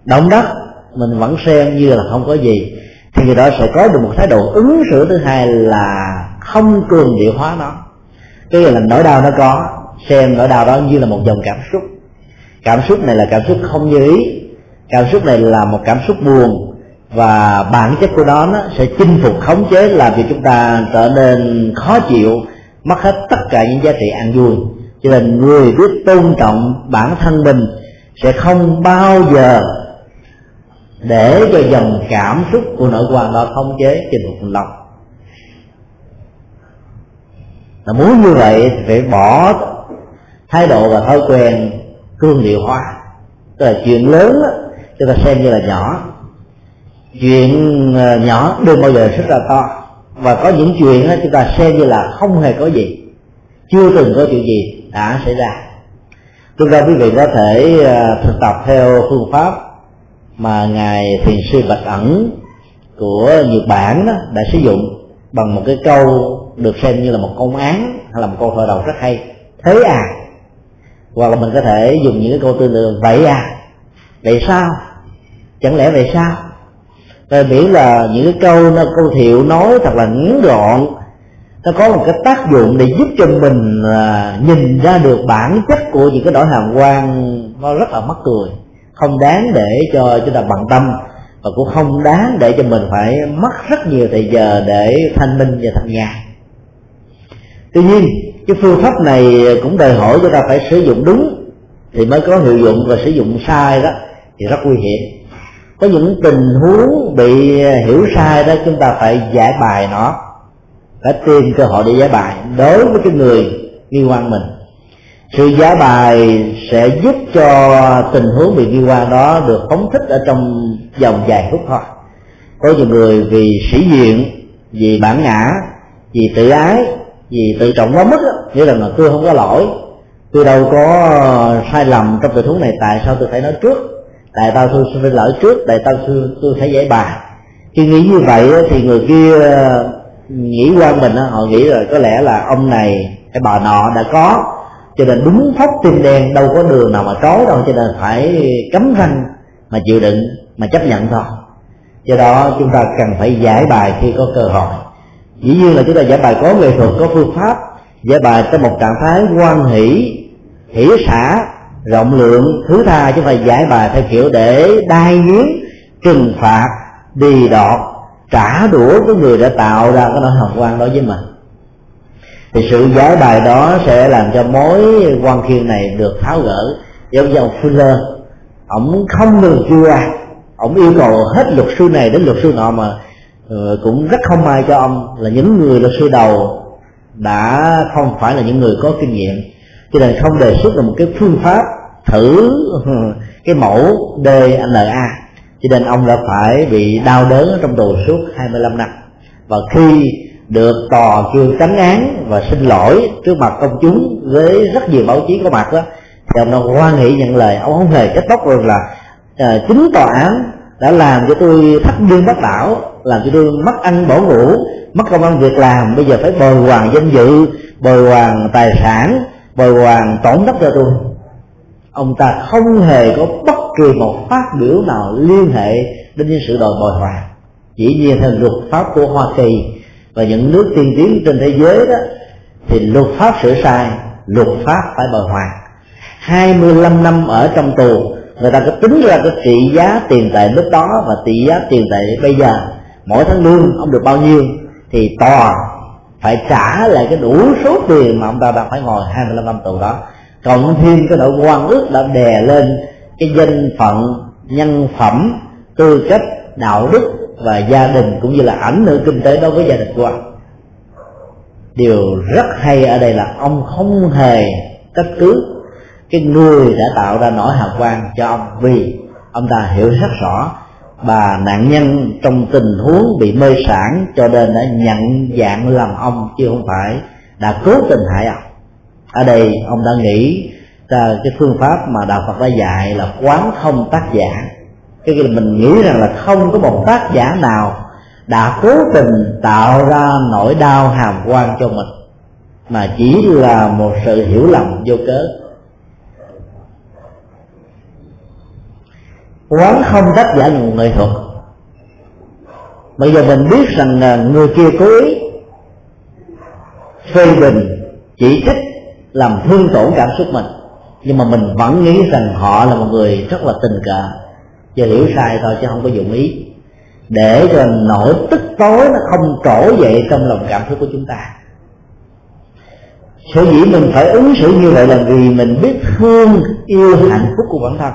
động đất mình vẫn xem như là không có gì thì người đó sẽ có được một thái độ ứng xử. Thứ hai là không cường điệu hóa nó. Cái là nỗi đau nó có, xem nỗi đau đó như là một dòng cảm xúc. Cảm xúc này là cảm xúc không như ý. Cảm xúc này là một cảm xúc buồn. Và bản chất của đó nó sẽ chinh phục, khống chế, làm cho chúng ta trở nên khó chịu, mất hết tất cả những giá trị an vui. Cho nên người biết tôn trọng bản thân mình sẽ không bao giờ để cho dòng cảm xúc của nội quan đó thông chế trên một lòng. Là muốn như vậy thì phải bỏ thái độ và thói quen cương điệu hóa. Tức là chuyện lớn chúng ta xem như là nhỏ. Chuyện ờ, nhỏ đừng bao giờ xuất ra to. Và có những chuyện đó chúng ta xem như là không hề có gì. Chưa từng có chuyện gì đã xảy ra. Chúng ta quý vị có thể ờ, thực tập theo phương pháp mà ngài thiền sư bạch ẩn của nhật bản đó đã sử dụng bằng một cái câu được xem như là một công án hay là một câu thoại đầu rất hay. Thế à? Hoặc là mình có thể dùng những cái câu tương tự vậy à? Vậy sao? Chẳng lẽ vậy sao? Tại miễn là những cái câu nó câu thiệu nói thật là ngắn gọn. Nó có một cái tác dụng để giúp cho mình à, nhìn ra được bản chất của những cái đổi hàm quan nó rất là mắc cười không đáng để cho chúng ta bận tâm và cũng không đáng để cho mình phải mất rất nhiều thời giờ để thanh minh và thanh nhàn. Tuy nhiên, cái phương pháp này cũng đòi hỏi chúng ta phải sử dụng đúng thì mới có hiệu dụng và sử dụng sai đó thì rất nguy hiểm. Có những tình huống bị hiểu sai đó, chúng ta phải giải bài nó, phải tìm cơ hội để giải bài đối với cái người nghi quan mình sự giả bài sẽ giúp cho tình huống bị ghi qua đó được phóng thích ở trong dòng dài phút thôi. Có nhiều người vì sĩ diện vì bản ngã vì tự ái vì tự trọng quá mức đó, nghĩa là, tôi không có lỗi. Tôi đâu có sai lầm trong tình huống này tại sao tôi phải nói trước? Tại tao tôi xin lỡ trước tại tao tôi, tôi phải giải bài. Khi nghĩ như vậy thì người kia ừ, nghĩ quan mình họ nghĩ là có lẽ là ông này cái bà nọ đã có cho nên đúng thóc tim đen, đâu có đường nào mà trói đâu. Cho nên phải cấm răng mà chịu đựng, mà chấp nhận thôi. Do đó chúng ta cần phải giải bài khi có cơ hội. Dĩ nhiên là chúng ta giải bài có nghệ thuật, có phương pháp. Giải bài trong một trạng thái quan hỷ hỷ xả, rộng lượng, thứ tha. Chứ phải giải bài theo kiểu để đai nghiến, trừng phạt, đi đọt, trả đũa cái người đã tạo ra cái nỗi hồng quan đối với mình thì sự giải bài đó sẽ làm cho mối quan khiên này được tháo gỡ, giống như ông Fuller. Ông không ngừng kêu ra ông yêu cầu hết luật sư này đến luật sư nọ mà ờ, cũng rất không may cho ông là những người luật sư đầu đã không phải là những người có kinh nghiệm. Cho nên không đề xuất được một cái phương pháp thử ừ, cái mẫu DNA cho nên ông đã phải bị đau đớn trong tù suốt 25 năm. Và khi được tòa kêu tránh án và xin lỗi trước mặt công chúng với rất nhiều báo chí có mặt đó. Thì ông đã hoan hỷ nhận lời. Ông không hề trách móc rằng là à, chính tòa án đã làm cho tôi thất điên bất đảo làm cho tôi mất ăn bỏ ngủ mất công ăn việc làm. Bây giờ phải bồi hoàn danh dự bồi hoàn tài sản bồi hoàn tổn thất cho tôi. Ông ta không hề có bất kỳ một phát biểu nào liên hệ đến những sự đòi bồi hoàn. Chỉ nhiên theo luật pháp của hoa kỳ và những nước tiên tiến trên thế giới đó, thì luật pháp sửa sai, luật pháp phải bồi hoàn. 25 năm ở trong tù, người ta có tính ra cái trị giá tiền tệ lúc đó và trị giá tiền tệ bây giờ. Mỗi tháng lương ông được bao nhiêu, thì tòa phải trả lại cái đủ số tiền mà ông ta đang phải ngồi 25 năm tù đó. Cộng thêm cái độ quan ước đã đè lên cái danh phận, nhân phẩm, tư cách, đạo đức và gia đình cũng như là ảnh hưởng kinh tế đối với gia đình của ông điều rất hay ở đây là ông không hề trách cứ cái người đã tạo ra nỗi hào quang cho ông, vì ông ta hiểu rất rõ bà nạn nhân trong tình huống bị mê sản cho nên đã nhận dạng làm ông chứ không phải đã cố tình hại ông. Ở đây ông đã nghĩ ra cái phương pháp mà đạo phật đã dạy là quán không tác giả cái là mình nghĩ rằng là không có một tác giả nào đã cố tình tạo ra nỗi đau hàm quan cho mình, mà chỉ là một sự hiểu lầm vô cớ. Quán không tác giả là một nghệ thuật. Bây giờ mình biết rằng là người kia cố ý phê bình, chỉ trích, làm thương tổn cảm xúc mình. Nhưng mà mình vẫn nghĩ rằng họ là một người rất là tình cờ và hiểu sai thôi chứ không có dụng ý. Để cho nỗi tức tối nó không trỗi dậy trong lòng cảm xúc của chúng ta. Sở dĩ mình phải ứng xử như vậy là vì mình biết thương, yêu hạnh phúc của bản thân.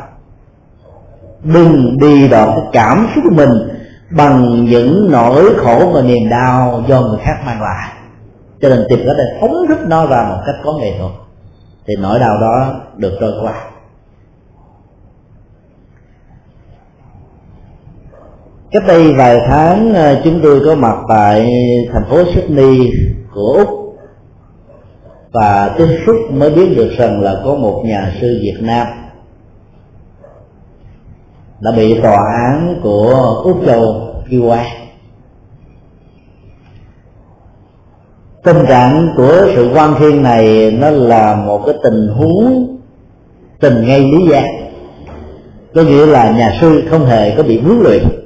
Đừng đi đọt cái cảm xúc của mình bằng những nỗi khổ và niềm đau do người khác mang lại. Cho nên tìm cách để phóng thích nó ra một cách có nghệ thuật. Thì nỗi đau đó được trôi qua. Cách đây vài tháng ờ, chúng tôi có mặt tại thành phố Sydney của úc. Và tiếp xúc mới biết được rằng là có một nhà sư Việt Nam đã bị tòa án của úc châu kêu qua. Tình trạng của sự quan thiên này nó là một cái tình huống, tình ngay lý giác có nghĩa là nhà sư không hề có bị huấn luyện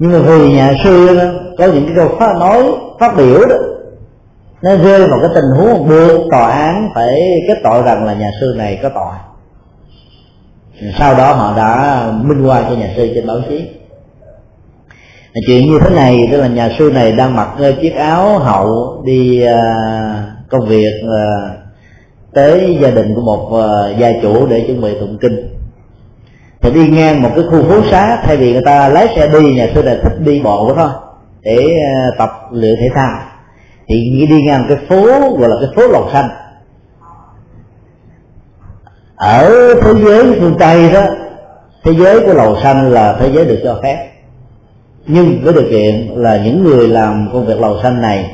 nhưng mà vì nhà sư đó, có những cái câu phát nói phát biểu đó nó rơi vào cái tình huống buộc tòa án phải kết tội rằng là nhà sư này có tội. Sau đó họ đã minh oan cho nhà sư trên báo chí. Chuyện như thế này tức là nhà sư này đang mặc chiếc áo hậu đi à, công việc à, tới gia đình của một à, gia chủ để chuẩn bị tụng kinh thì đi ngang một cái khu phố xá, thay vì người ta lái xe đi, nhà sư là thích đi bộ thôi, để ờ, tập luyện thể thao. Thì đi ngang cái phố, gọi là cái phố lầu xanh. Ở thế giới phương tây đó, thế giới của lầu xanh là thế giới được cho phép. Nhưng với điều kiện là những người làm công việc lầu xanh này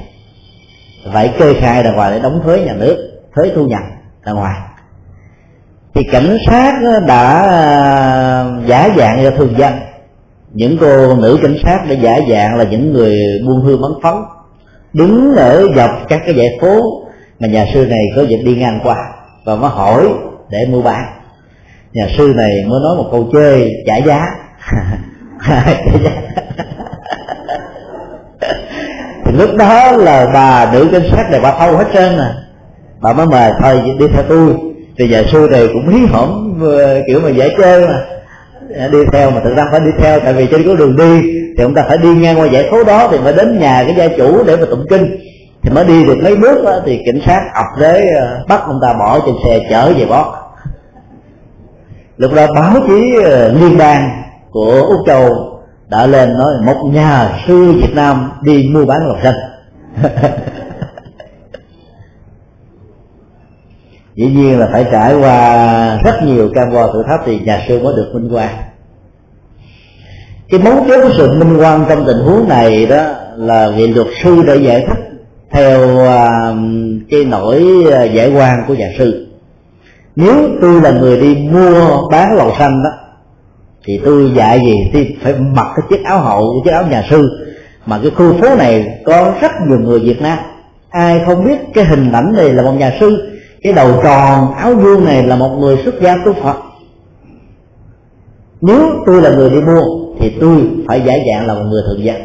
phải kê khai đàng hoàng để đóng thuế nhà nước, thuế thu nhập đàng hoàng thì cảnh sát đã à, giả dạng cho thường dân. Những cô nữ cảnh sát để giả dạng là những người buôn hương bắn phấn. Đứng ở dọc các cái dãy phố mà nhà sư này có dịp đi ngang qua và mới hỏi để mua bán. Nhà sư này mới nói một câu chơi trả giá. Thì lúc đó là bà nữ cảnh sát này bà thâu hết trơn à. Bà mới mời thôi, đi theo tôi thì nhà sư thì cũng hí hổm kiểu mà dễ chơi mà. Đi theo mà thực ra phải đi theo tại vì trên có đường đi thì ông ta phải đi ngang qua giải phố đó thì mới đến nhà cái gia chủ để mà tụng kinh. Thì mới đi được mấy bước đó, thì cảnh sát ập tới ờ, bắt ông ta bỏ trên xe chở về bót. Lúc đó báo chí ờ, liên bang của úc châu đã lên nói một nhà sư việt nam đi mua bán lộc xanh dĩ nhiên là phải trải qua rất nhiều cam go thử thách thì nhà sư mới được minh quan. cái mấu chốt của sự minh quan trong tình huống này đó là vị luật sư đã giải thích theo à, cái nỗi à, giải quan của nhà sư. Nếu tôi là người đi mua bán lầu xanh đó, thì tôi dạy gì? Thì phải mặc cái chiếc áo hậu, chiếc áo nhà sư. Mà cái khu phố này có rất nhiều người việt nam. Ai không biết cái hình ảnh này là một nhà sư cái đầu tròn, áo vuông này là một người xuất gia tu phật. Nếu tôi là người đi mua, thì tôi phải giải dạng là một người thường dân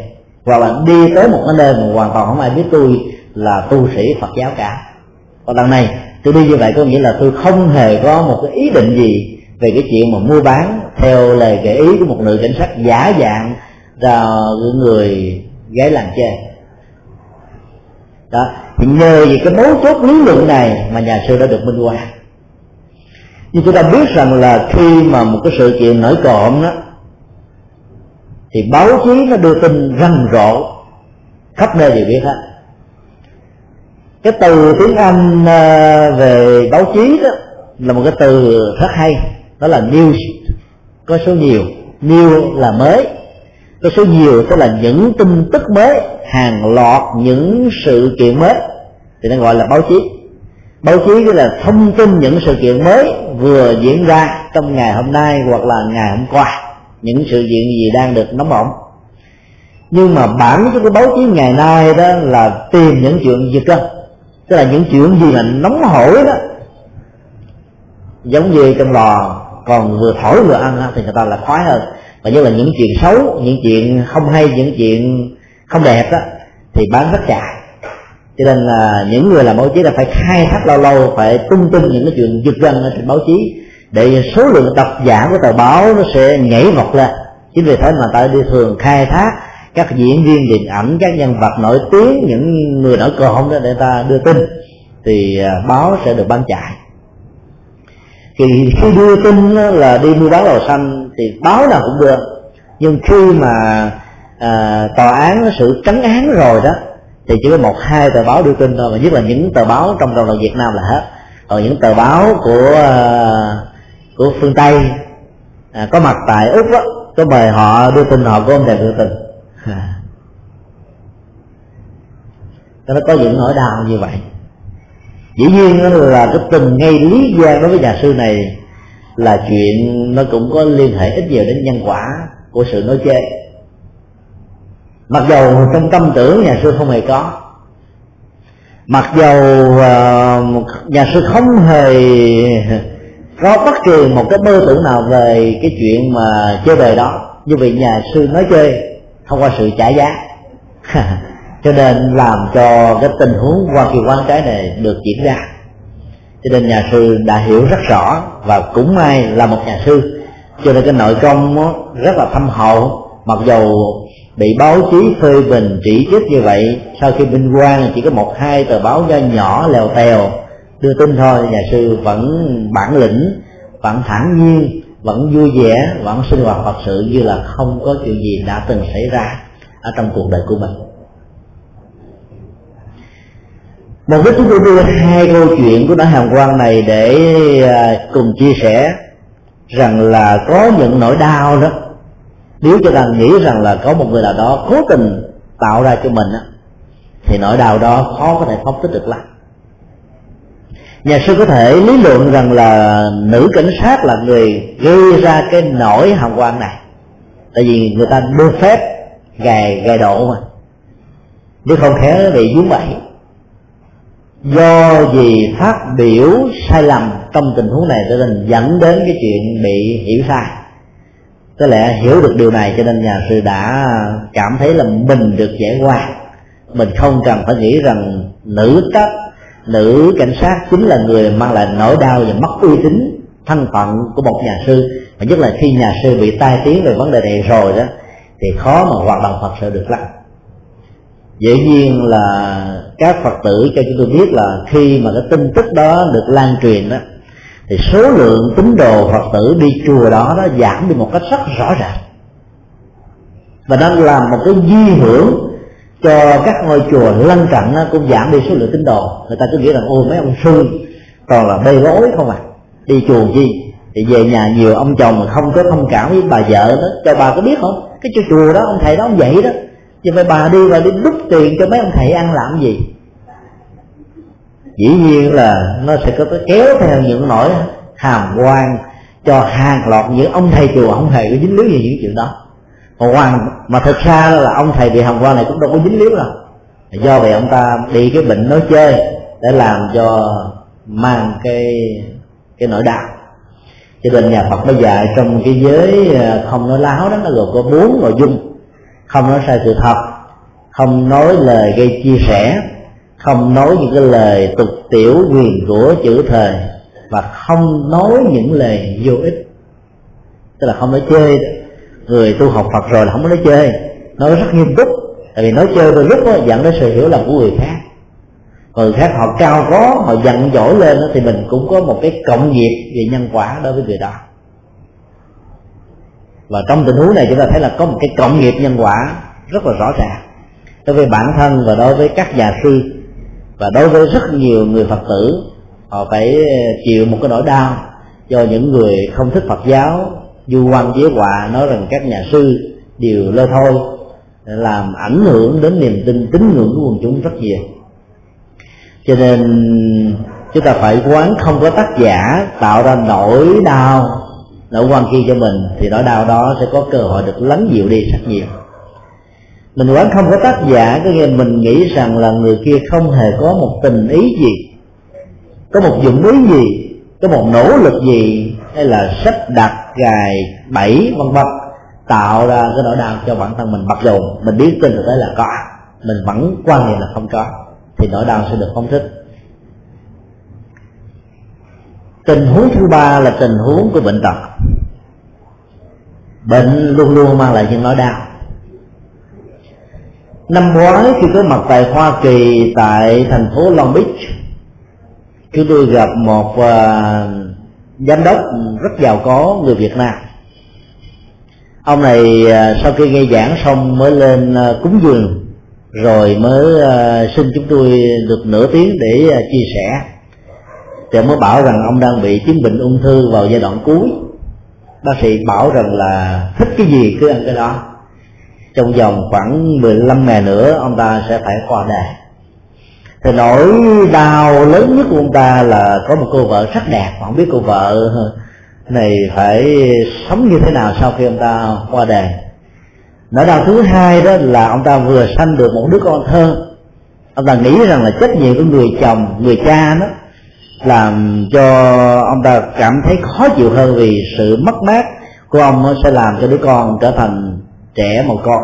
hoặc là đi tới một cái nơi mà hoàn toàn không ai biết tôi là tu sĩ phật giáo cả. Còn lần này, tôi đi như vậy có nghĩa là tôi không hề có một cái ý định gì về cái chuyện mà mua bán theo lời gợi ý của một nữ cảnh sát giả dạng là người gái làm chơi đó thì nhờ vì cái mấu chốt lý luận này mà nhà sư đã được minh hoa nhưng chúng ta biết rằng là khi mà một cái sự kiện nổi cộm đó, thì báo chí nó đưa tin rầm rộ khắp nơi đều biết hết. Cái từ tiếng anh à, về báo chí đó là một cái từ rất hay. Đó là news. Có số nhiều. New là mới. Có số nhiều tức là những tin tức mới, hàng loạt những sự kiện mới thì nó gọi là báo chí. Báo chí tức là thông tin những sự kiện mới vừa diễn ra trong ngày hôm nay hoặc là ngày hôm qua. Những sự kiện gì đang được nóng bỏng. Nhưng mà bản chất của báo chí ngày nay đó là tìm những chuyện gì cơ? Tức là những chuyện gì mà nóng hổi đó. Giống như trong lò còn vừa thổi vừa ăn thì người ta là khoái hơn. Và như là những chuyện xấu, những chuyện không hay, những chuyện không đẹp đó, thì bán rất chạy cho nên là những người làm báo chí là phải khai thác lâu lâu phải tung tin những cái chuyện giật gân trên báo chí để số lượng độc giả của tờ báo nó sẽ nhảy vọt lên. Chính vì thế mà ta đi thường khai thác các diễn viên điện ảnh các nhân vật nổi tiếng những người nổi cộm đó để ta đưa tin thì à, báo sẽ được bán chạy. Thì khi đưa tin là đi mua bán đầu xanh thì báo nào cũng được nhưng khi mà à, tòa án sự trắng án rồi đó thì chỉ có một hai tờ báo đưa tin thôi và nhất là những tờ báo trong cộng đồng Việt Nam là hết. Còn những tờ báo của ờ, của phương Tây à, có mặt tại úc đó, có mời họ đưa tin họ có ông thèm đưa tin nó có những nỗi đau như vậy. Dĩ nhiên là cái tình ngay lý gian đối với nhà sư này là chuyện nó cũng có liên hệ ít nhiều đến nhân quả của sự nói chê mặc dầu trong tâm tưởng nhà sư không hề có. Mặc dầu ờ, nhà sư không hề có bất kỳ một cái mơ tưởng nào về cái chuyện mà chơi bời đó. Như vậy nhà sư nói chơi, không qua sự trả giá. Cho nên làm cho cái tình huống qua kỳ quan trái này được diễn ra. Cho nên nhà sư đã hiểu rất rõ và cũng may là một nhà sư. Cho nên cái nội công rất là thâm hậu. Mặc dầu bị báo chí phê bình chỉ trích như vậy, sau khi minh quan chỉ có một hai tờ báo nho nhỏ lèo tèo, đưa tin thôi, nhà sư vẫn bản lĩnh, vẫn thản nhiên, vẫn vui vẻ, vẫn sinh hoạt phật sự như là không có chuyện gì đã từng xảy ra ở trong cuộc đời của mình. Một đích chúng tôi đưa hai câu chuyện của đạo hàm quan này để à, cùng chia sẻ rằng là có những nỗi đau đó nếu cho ta nghĩ rằng là có một người nào đó cố tình tạo ra cho mình á, thì nỗi đau đó khó có thể phóng tích được lắm. Nhà sư có thể lý luận rằng là nữ cảnh sát là người gây ra cái nỗi hàm quan này. Tại vì người ta đưa phép, gài gài độ mà. Nếu không khéo bị dướng bẫy, do vì phát biểu sai lầm trong tình huống này, cho nên dẫn đến cái chuyện bị hiểu sai có lẽ hiểu được điều này cho nên nhà sư đã cảm thấy là mình được giải qua mình không cần phải nghĩ rằng nữ cấp, nữ cảnh sát chính là người mang lại nỗi đau và mất uy tín, thân phận của một nhà sư. Và nhất là khi nhà sư bị tai tiếng về vấn đề này rồi đó, thì khó mà hoạt động phật sự được lắm. Dĩ nhiên là các phật tử, cho chúng tôi biết là khi mà cái tin tức đó được lan truyền đó thì số lượng tín đồ phật tử đi chùa đó nó giảm đi một cách rất rõ ràng. Và đang làm một cái di hưởng cho các ngôi chùa lân cận cũng giảm đi số lượng tín đồ. Người ta cứ nghĩ rằng ôi mấy ông sư toàn là bê bối không à. Đi chùa chi? Thì về nhà nhiều ông chồng mà không có thông cảm với bà vợ đó. Cho bà có biết không? Cái chùa đó, ông thầy đó, ông dạy đó. Nhưng mà bà đi và đi đút tiền cho mấy ông thầy ăn làm gì? Dĩ nhiên là nó sẽ có cái kéo theo những nỗi hàm quan cho hàng loạt những ông thầy chùa, ông thầy có dính líu gì những chuyện đó. Mà hoàng mà thực ra là ông thầy bị hàm quan này cũng đâu có dính líu đâu. Do vậy ông ta bị cái bệnh nói chơi để làm cho mang cái cái nỗi đau. Cho nên nhà Phật mới dạy trong cái giới à, không nói láo đó, nó gồm có bốn nội dung. Không nói sai sự thật, không nói lời gây chia sẻ không nói những cái lời tục tiểu quyền của chữ thời và không nói những lời vô ích. Tức là không nói chơi người tu học Phật rồi là không có nói chơi. Nói rất nghiêm túc. Tại vì nói chơi đôi lúc đó, dẫn đến sự hiểu lầm của người khác. Người khác họ cao có họ giận dỗi lên đó, thì mình cũng có một cái cộng nghiệp về nhân quả đối với người đó. Và trong tình huống này chúng ta thấy là có một cái cộng nghiệp nhân quả rất là rõ ràng. Đối với bản thân và đối với các nhà sư và đối với rất nhiều người phật tử, họ phải ờ, chịu một cái nỗi đau do những người không thích phật giáo du quan giới họa nói rằng các nhà sư đều lơ thôi, làm ảnh hưởng đến niềm tin, tín ngưỡng của quần chúng rất nhiều. Cho nên, chúng ta phải quán không có tác giả tạo ra nỗi đau, nỗi quan khi cho mình, thì nỗi đau đó sẽ có cơ hội được lắng dịu đi rất nhiều mình quán không có tác giả, có nghĩa mình nghĩ rằng là người kia không hề có một tình ý gì. Có một dụng ý gì, có một nỗ lực gì, hay là sắp đặt gài bẫy, vân vân, tạo ra cái nỗi đau cho bản thân mình. Mặc dù mình biết tin thực tế là có, mình vẫn quan niệm là không có, thì nỗi đau sẽ được phóng thích. Tình huống thứ ba là tình huống của bệnh tật. Bệnh luôn luôn mang lại những nỗi đau năm ngoái khi có mặt tại hoa kỳ tại thành phố long beach chúng tôi gặp một uh, giám đốc rất giàu có người việt nam. Ông này uh, sau khi nghe giảng xong mới lên uh, cúng dường rồi mới uh, xin chúng tôi được nửa tiếng để uh, chia sẻ. Thì mới bảo rằng ông đang bị chứng bệnh ung thư vào giai đoạn cuối. Bác sĩ bảo rằng là thích cái gì cứ ăn cái đó trong vòng khoảng 15 ngày nữa, ông ta sẽ phải qua đời thì nỗi đau lớn nhất của ông ta là có một cô vợ rất đẹp, mà không biết cô vợ này phải sống như thế nào sau khi ông ta qua đời nỗi đau thứ hai đó là ông ta vừa sanh được một đứa con thơ. Ông ta nghĩ rằng là trách nhiệm của người chồng, người cha đó làm cho ông ta cảm thấy khó chịu hơn vì sự mất mát của ông sẽ làm cho đứa con trở thành trẻ mồ côi.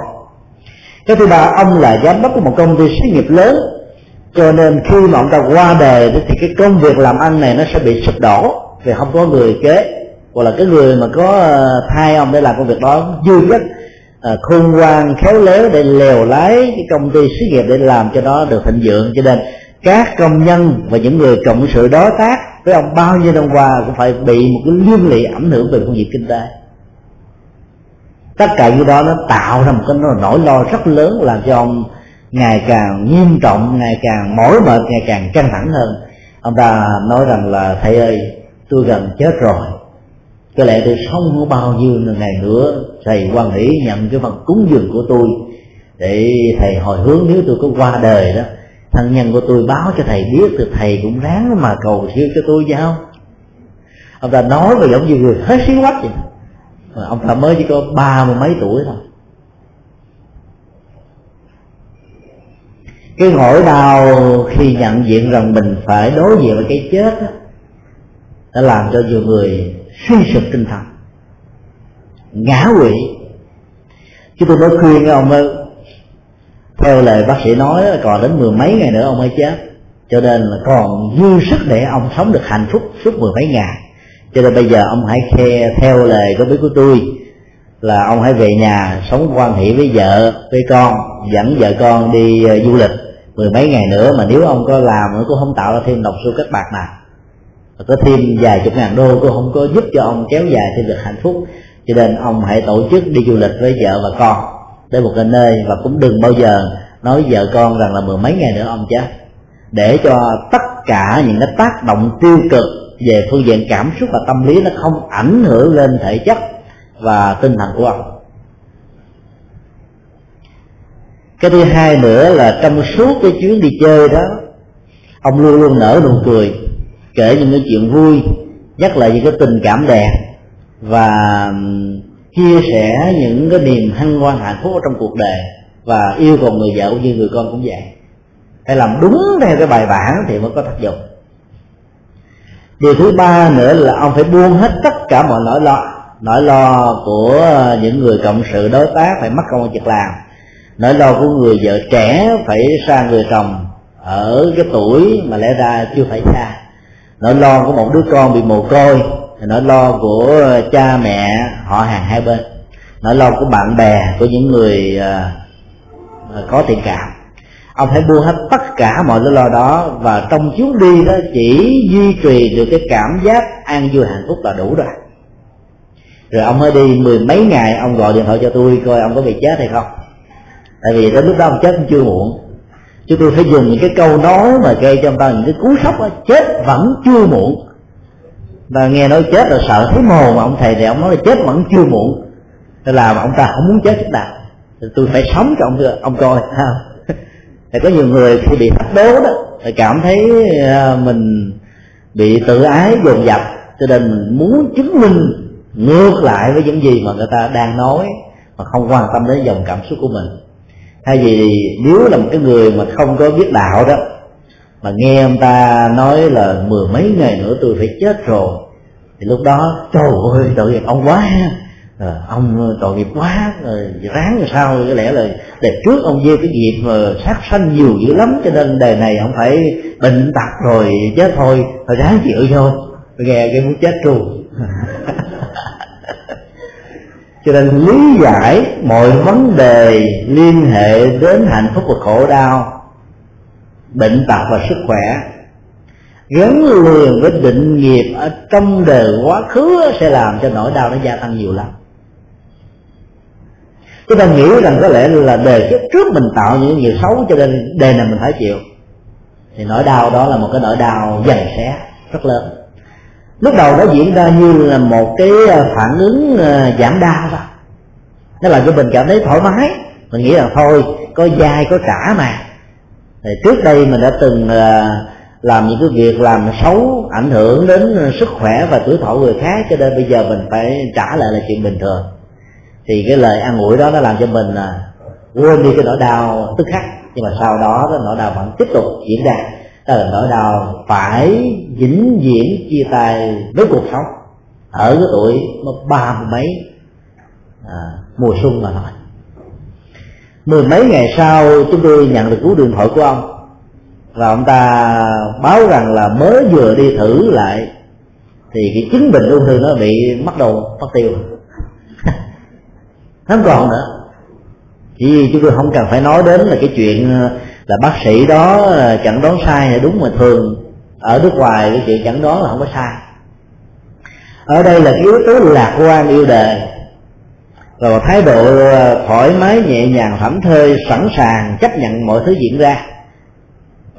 Cái thứ ba ông là giám đốc của một công ty xí nghiệp lớn. Cho nên khi mà ông ta qua đời thì cái công việc làm ăn này nó sẽ bị sụp đổ vì không có người kế. Hoặc là cái người mà có ờ, thay ông để làm công việc đó dư nhất uh, ờ, khôn ngoan khéo léo để lèo lái cái công ty xí nghiệp để làm cho nó được thịnh vượng. Cho nên các công nhân và những người cộng sự đối tác với ông bao nhiêu năm qua cũng phải bị một cái liên lụy ảnh hưởng về công việc kinh tế tất cả những đó nó tạo ra một cái nỗi lo rất lớn làm cho ông ngày càng nghiêm trọng, ngày càng mỏi mệt, ngày càng căng thẳng hơn. Ông ta nói rằng là, thầy ơi, tôi gần chết rồi. Có lẽ tôi sống không bao nhiêu ngày nữa, thầy quan hỷ nhận cái phần cúng dường của tôi để thầy hồi hướng nếu tôi có qua đời đó. Thân nhân của tôi báo cho thầy biết, thì thầy cũng ráng mà cầu siêu cho tôi giao ông ta nói mà giống như người hết xí quách vậy ông ta mới chỉ có ba mươi mấy tuổi thôi. Cái nỗi đau khi nhận diện rằng mình phải đối diện với cái chết đó, đã làm cho nhiều người suy sụp tinh thần ngã quỵ. Chứ tôi nói khuyên ông ơi theo lời bác sĩ nói còn đến mười mấy ngày nữa ông mới chết cho nên là còn dư sức để ông sống được hạnh phúc suốt mười mấy ngày cho nên bây giờ ông hãy khe, theo lời có biết của tôi là ông hãy về nhà sống quan hệ với vợ, với con, dẫn vợ con đi ờ, du lịch. Mười mấy ngày nữa mà nếu ông có làm nó cũng không tạo ra thêm đồng xu cách bạc nào. Có thêm vài chục ngàn đô cũng không có giúp cho ông kéo dài thêm được hạnh phúc. Cho nên ông hãy tổ chức đi du lịch với vợ và con đến một cái nơi và cũng đừng bao giờ nói vợ con rằng là mười mấy ngày nữa ông chết. Để cho tất cả những cái tác động tiêu cực về phương diện cảm xúc và tâm lý nó không ảnh hưởng lên thể chất và tinh thần của ông. Cái thứ hai nữa là trong suốt cái chuyến đi chơi đó, ông luôn luôn nở nụ cười, kể những cái chuyện vui nhắc lại những cái tình cảm đẹp và chia sẻ những cái niềm hân hoan hạnh phúc ở trong cuộc đời và yêu cầu người vợ cũng như người con cũng vậy. Phải làm đúng theo cái bài bản thì mới có tác dụng điều thứ ba nữa là ông phải buông hết tất cả mọi nỗi lo nỗi lo của những người cộng sự đối tác phải mất công việc làm. Nỗi lo của người vợ trẻ phải xa người chồng ở cái tuổi mà lẽ ra chưa phải xa. Nỗi lo của một đứa con bị mồ côi, nỗi lo của cha mẹ họ hàng hai bên. Nỗi lo của bạn bè, của những người à, có thiện cảm ông hãy buông hết tất cả mọi nỗi lo đó và trong chuyến đi đó chỉ duy trì được cái cảm giác an vui hạnh phúc là đủ rồi. Rồi ông mới đi mười mấy ngày ông gọi điện thoại cho tôi coi ông có bị chết hay không. Tại vì đến lúc đó ông chết cũng chưa muộn. Chứ tôi phải dùng những cái câu nói mà gây cho ông ta những cái cú sốc đó, chết vẫn chưa muộn. Và nghe nói chết là sợ thấy mồ mà ông thầy thì ông nói là chết vẫn chưa muộn. Thế là ông ta không muốn chết chút nào. Tôi phải sống cho ông ông coi ha thì có nhiều người khi bị thách đố đó thì cảm thấy à, mình bị tự ái, dồn dập, cho nên mình muốn chứng minh ngược lại với những gì mà người ta đang nói mà không quan tâm đến dòng cảm xúc của mình. Hay vì nếu là một cái người mà không có biết đạo đó, mà nghe ông ta nói là mười mấy ngày nữa tôi phải chết rồi, thì lúc đó trời ơi tự nhiên ông quá à, ông ờ, tội nghiệp quá ờ, rồi ráng rồi sao có lẽ là đời trước ông gieo cái nghiệp mà sát sanh nhiều dữ lắm cho nên đời này ông phải bệnh tật rồi chết thôi rồi ráng chịu thôi nghe cái muốn chết luôn. Cho nên lý giải mọi vấn đề liên hệ đến hạnh phúc và khổ đau bệnh tật và sức khỏe gắn liền với định nghiệp ở trong đời quá khứ sẽ làm cho nỗi đau nó gia tăng nhiều lắm chúng ta nghĩ rằng có lẽ là đề kiếp trước mình tạo những nghiệp xấu cho nên đề này mình phải chịu. Thì nỗi đau đó là một cái nỗi đau dày xé, rất lớn. Lúc đầu nó diễn ra như là một cái ờ, phản ứng ờ, giảm đau đó nó làm cho mình cảm thấy thoải mái. Mình nghĩ là thôi, có dai, có trả mà. Thì trước đây mình đã từng ờ, làm những cái việc làm xấu, ảnh hưởng đến sức khỏe và tuổi thọ người khác cho nên bây giờ mình phải trả lại là chuyện bình thường thì cái lời an ủi đó nó làm cho mình à, quên đi cái nỗi đau tức khắc. Nhưng mà sau đó cái nỗi đau vẫn tiếp tục diễn ra. Đó là nỗi đau phải vĩnh viễn chia tay với cuộc sống. Ở cái tuổi ba mươi mấy à, mùa xuân mà thôi mười mấy ngày sau chúng tôi nhận được cú điện thoại của ông. Và ông ta báo rằng là mới vừa đi thử lại thì cái chứng bệnh ung thư nó bị mất đầu mất tiêu không còn nữa chỉ vì chúng tôi không cần phải nói đến là cái chuyện ờ, là bác sĩ đó ờ, chẳng đoán sai hay đúng mà thường ở nước ngoài cái chuyện chẳng đoán là không có sai. Ở đây là cái yếu tố lạc quan yêu đời và một thái độ ờ, thoải mái nhẹ nhàng thảnh thơi sẵn sàng chấp nhận mọi thứ diễn ra.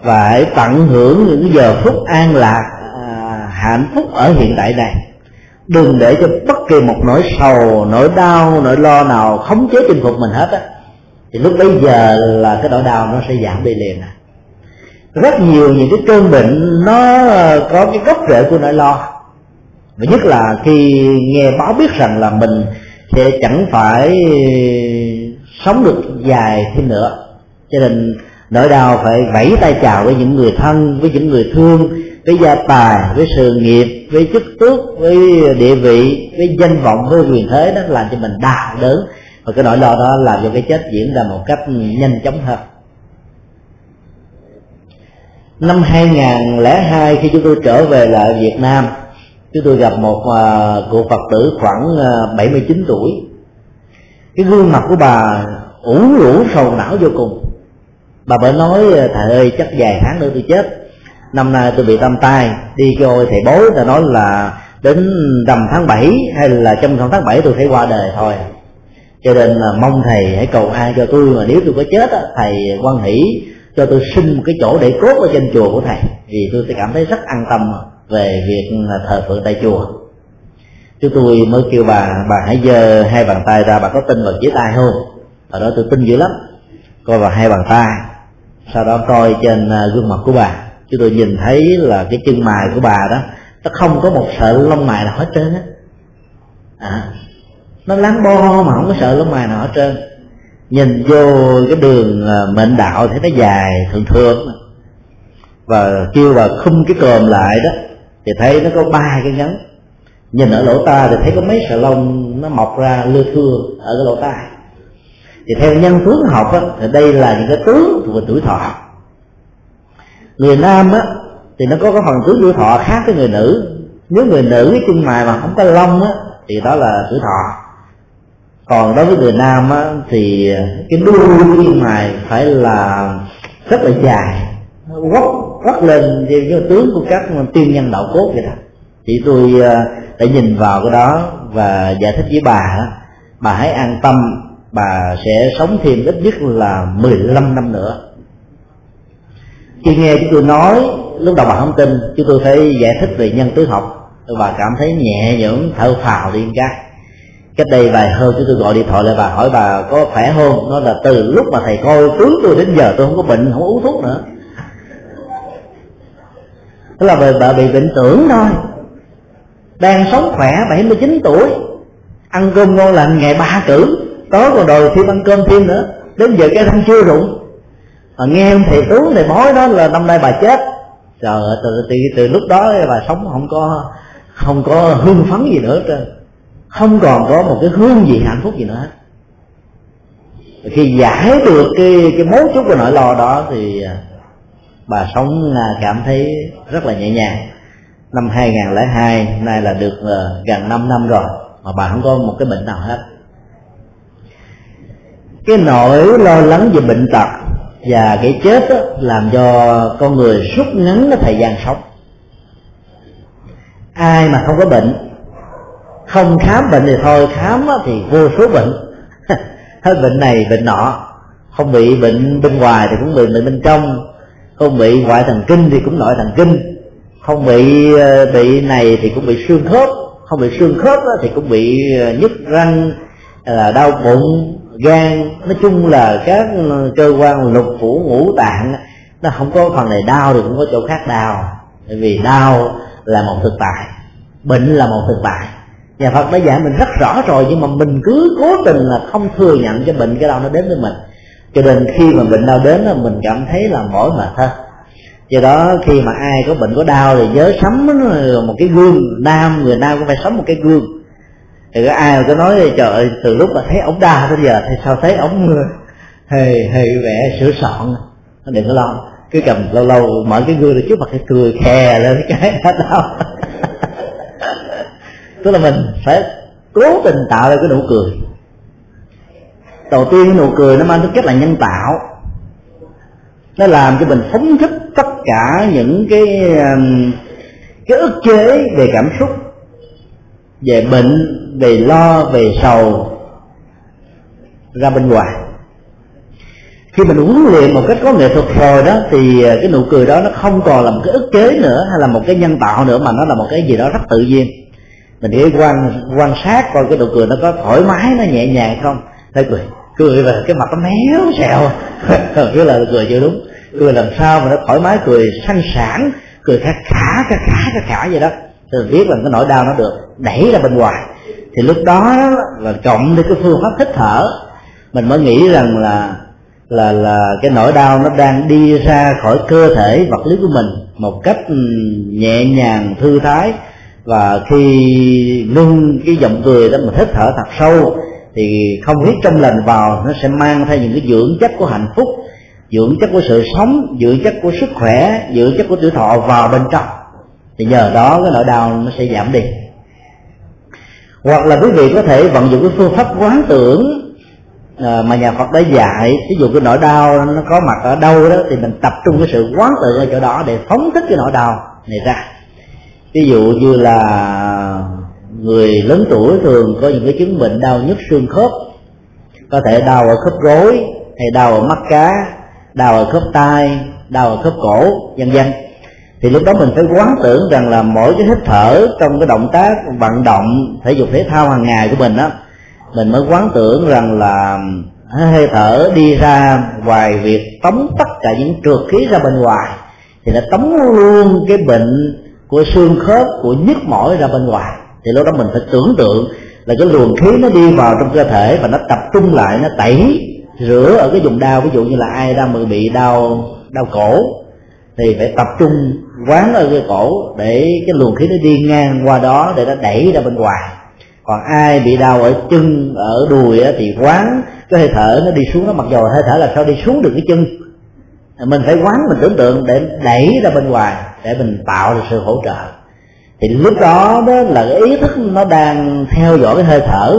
Và hãy tận hưởng những giờ phút an lạc à, hạnh phúc ở hiện tại này đừng để cho bất kỳ một nỗi sầu, nỗi đau, nỗi lo nào khống chế chinh phục mình hết á, thì lúc bấy giờ là cái nỗi đau nó sẽ giảm đi liền à. Rất nhiều những cái cơn bệnh nó có cái gốc rễ của nỗi lo. Và nhất là khi nghe báo biết rằng là mình sẽ chẳng phải sống được dài thêm nữa. Cho nên nỗi đau phải vẫy tay chào với những người thân, với những người thương với gia tài với sự nghiệp với chức tước với địa vị với danh vọng với quyền thế đó làm cho mình đau đớn. Và cái nỗi lo đó làm cho cái chết diễn ra một cách nhanh chóng hơn. Năm 2002 khi chúng tôi trở về lại Việt Nam chúng tôi gặp một uh, cụ Phật tử khoảng à, uh, 79 tuổi. Cái gương mặt của bà ủ rũ sầu não vô cùng. Bà mới nói à, thầy ơi chắc vài tháng nữa tôi chết năm nay tôi bị tâm tai đi cho thầy bối ta nói là đến rằm tháng 7 hay là trong tháng 7 tôi phải qua đời thôi. Cho nên là mong thầy hãy cầu an cho tôi mà nếu tôi có chết á, thầy quan hỷ cho tôi xin một cái chỗ để cốt ở trên chùa của thầy. Vì tôi sẽ cảm thấy rất an tâm về việc thờ phượng tại chùa. Chúng tôi mới kêu bà bà hãy giơ hai bàn tay ra bà có tin vào dưới tay không? Ở đó tôi tin dữ lắm. Coi vào hai bàn tay sau đó coi trên à, gương mặt của bà chúng tôi nhìn thấy là cái chân mày của bà đó nó không có một sợi lông mày nào hết trơn á. À, nó láng bo mà không có sợi lông mày nào hết trơn. Nhìn vô cái đường à, mệnh đạo thấy nó dài thường thường và kêu bà khum cái còm lại đó thì thấy nó có ba cái ngắn nhìn ở lỗ tai thì thấy có mấy sợi lông nó mọc ra lưa thưa ở cái lỗ tai. Thì theo nhân tướng học á, thì đây là những cái tướng thuộc về tuổi thọ người nam á, thì nó có cái phần tướng tuổi thọ khác với người nữ. Nếu người nữ cái chân mày mà không có lông á, thì đó là tuổi thọ. Còn đối với người nam á, thì cái đuôi chân mày phải là rất là dài. Quất quất lên như cái tướng của các tiên nhân đạo cốt vậy đó. Thì tôi à, đã nhìn vào cái đó và giải thích với bà bà hãy an tâm, bà sẽ sống thêm ít nhất là 15 năm nữa khi nghe chúng tôi nói lúc đầu bà không tin chúng tôi phải giải thích về nhân tứ học. Bà cảm thấy nhẹ nhõm thở phào đi cái cách đây vài hôm chúng tôi gọi điện thoại lại bà hỏi bà có khỏe không? Nó là từ lúc mà thầy coi tướng tôi đến giờ tôi không có bệnh không uống thuốc nữa. Tức là bà, bà bị bệnh tưởng thôi. Đang sống khỏe 79 tuổi. Ăn cơm ngon lành ngày ba cử. Tối còn đòi thêm ăn cơm thêm nữa. Đến giờ cái răng chưa rụng mà nghe ông thầy tướng thầy bói đó là năm nay bà chết. Trời ơi từ, từ, từ lúc đó bà sống không có không có hương phấn gì nữa trơn. Không còn có một cái hương gì hạnh phúc gì nữa hết. Khi giải được cái cái mấu chốt của nỗi lo đó thì à, bà sống à, cảm thấy rất là nhẹ nhàng. Năm 2002 nay là được à, gần 5 năm rồi mà bà không có một cái bệnh nào hết. Cái nỗi lo lắng về bệnh tật và cái chết đó, làm cho con người rút ngắn cái thời gian sống. Ai mà không có bệnh không khám bệnh thì thôi khám thì vô số bệnh. Hết bệnh này bệnh nọ. Không bị bệnh bên ngoài thì cũng bị bệnh bên trong. Không bị ngoại thần kinh thì cũng nội thần kinh. Không bị ờ, bị này thì cũng bị xương khớp. Không bị xương khớp thì cũng bị ờ, nhức răng là đau bụng gan, nói chung là các ờ, cơ quan lục phủ ngũ tạng, nó không có phần này đau thì cũng có chỗ khác đau. Bởi vì đau là một thực tại, bệnh là một thực tại. Nhà phật đã dạy mình rất rõ rồi, nhưng mà mình cứ cố tình là không thừa nhận cho bệnh cái đau nó đến với mình. Cho nên khi mà bệnh đau đến là mình cảm thấy là mỏi mệt hơn. Do đó khi mà ai có bệnh có đau thì nhớ sắm một cái gương, nam, người nam cũng phải sắm một cái gương thì có ai có nói, trời ơi, từ lúc mà thấy ống đa tới giờ thì sao thấy ống hề hề vẻ sửa soạn, nó đừng có lo. Cứ cầm lâu lâu, mở cái gương trước mặt cái cười khè lên cái hết tức là mình phải cố tình tạo ra cái nụ cười. Đầu tiên cái nụ cười nó mang tính chất là nhân tạo. Nó làm cho mình phóng thích tất cả những cái um, cái ức chế về cảm xúc, về bệnh về lo, về sầu, ra bên ngoài. Khi mình huấn luyện một cách có nghệ thuật rồi đó, thì ờ, cái nụ cười đó nó không còn là một cái ức chế nữa hay là một cái nhân tạo nữa, mà nó là một cái gì đó rất tự nhiên. Mình chỉ quan quan sát coi cái nụ cười nó có thoải mái, nó nhẹ nhàng không? Thấy cười cười là cái mặt nó méo xẹo, cứ là cười chưa đúng. Cười làm sao mà nó thoải mái, cười sanh sản, cười khả khả khả khả khả khả vậy đó. Thì biết là cái nỗi đau nó được, đẩy ra bên ngoài thì lúc đó là cộng với cái phương pháp hít thở, mình mới nghĩ rằng là là là cái nỗi đau nó đang đi ra khỏi cơ thể vật lý của mình một cách ừ, nhẹ nhàng, thư thái. Và khi ngưng cái giọng cười đó, mình hít thở thật sâu, thì không khí trong lành vào nó sẽ mang theo những cái dưỡng chất của hạnh phúc, dưỡng chất của sự sống, dưỡng chất của sức khỏe, dưỡng chất của tuổi thọ vào bên trong. Thì nhờ đó cái nỗi đau nó sẽ giảm đi hoặc là quý vị có thể vận dụng cái phương pháp quán tưởng à, mà nhà Phật đã dạy. Ví dụ cái nỗi đau nó có mặt ở đâu đó, thì mình tập trung cái sự quán tưởng ở chỗ đó để phóng thích cái nỗi đau này ra. Ví dụ như là người lớn tuổi thường có những cái chứng bệnh đau nhức xương khớp, có thể đau ở khớp gối hay đau ở mắt cá, đau ở khớp tai, đau ở khớp cổ, vân vân thì lúc đó mình phải quán tưởng rằng là mỗi cái hít thở trong cái động tác vận động, thể dục, thể thao hàng ngày của mình á, mình mới quán tưởng rằng là à, hơi thở đi ra ngoài việc tống tất cả những trượt khí ra bên ngoài. Thì nó tống luôn cái bệnh của xương khớp của nhức mỏi ra bên ngoài. Thì lúc đó mình phải tưởng tượng là cái luồng khí nó đi vào trong cơ thể và nó tập trung lại, nó tẩy rửa ở cái vùng đau. Ví dụ như là ai đang bị đau đau cổ thì phải tập trung quán ở cái cổ để cái luồng khí nó đi ngang qua đó để nó đẩy ra bên ngoài. Còn ai bị đau ở chân, ở đùi thì quán cái hơi thở nó đi xuống, nó mặc dù hơi thở là sao đi xuống được cái chân. Mình phải quán, mình tưởng tượng để đẩy ra bên ngoài, để mình tạo được sự hỗ trợ. Thì lúc đó đó là cái ý thức nó đang theo dõi cái hơi thở.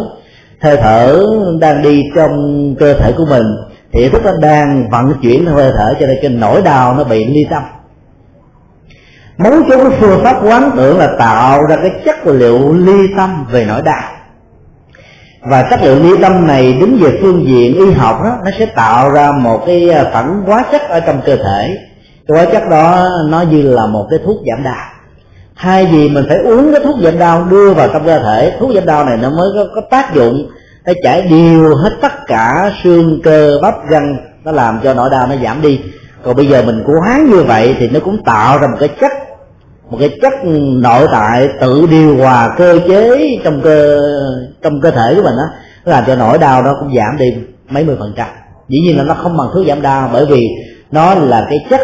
Hơi thở đang đi trong cơ thể của mình thì ý thức nó đang vận chuyển theo hơi thở cho nên cái nỗi đau nó bị ly tâm. Mấu chốt cái phương pháp quán tưởng là tạo ra cái chất liệu ly tâm về nỗi đau. Và chất liệu ly tâm này đứng về phương diện y học đó nó sẽ tạo ra một cái à, phản hóa chất ở trong cơ thể. Cái hóa chất đó nó như là một cái thuốc giảm đau. Hai gì mình phải uống cái thuốc giảm đau đưa vào trong cơ thể thuốc giảm đau này nó mới có, có tác dụng nó chảy đều hết tất cả xương cơ bắp gân nó làm cho nỗi đau nó giảm đi. Còn bây giờ mình quán như vậy thì nó cũng tạo ra một cái chất, một cái chất nội tại tự điều hòa cơ chế trong cơ trong cơ thể của mình đó nó làm cho nỗi đau nó cũng giảm đi mấy mươi phần trăm. Dĩ nhiên là nó không bằng thuốc giảm đau bởi vì nó là cái chất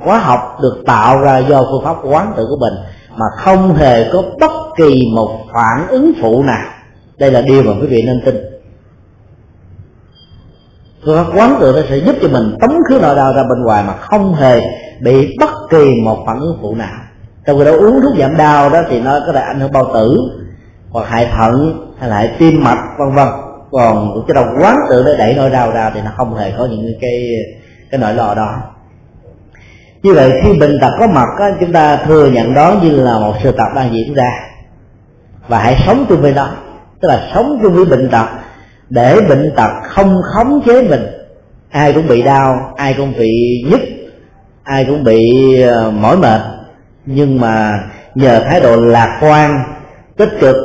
hóa học được tạo ra do phương pháp quán tự của mình mà không hề có bất kỳ một phản ứng phụ nào đây là điều mà quý vị nên tin. Phương pháp quán tự nó sẽ giúp cho mình tống khứ nỗi đau ra bên ngoài mà không hề bị bất kỳ một phản ứng phụ nào. Trong khi đó uống thuốc giảm đau đó thì nó có thể ảnh hưởng bao tử hoặc hại thận hay là hại tim mạch vân vân. Còn cái đầu quán tự để đẩy nỗi đau ra thì nó không hề có những cái cái nỗi lo đó. Như vậy khi bệnh tật có mặt á, chúng ta thừa nhận đó như là một sự tật đang diễn ra. Và hãy sống chung với nó tức là sống chung với bệnh tật để bệnh tật không khống chế mình ai cũng bị đau ai cũng bị nhức ai cũng bị ờ, mỏi mệt. Nhưng mà nhờ thái độ lạc quan tích cực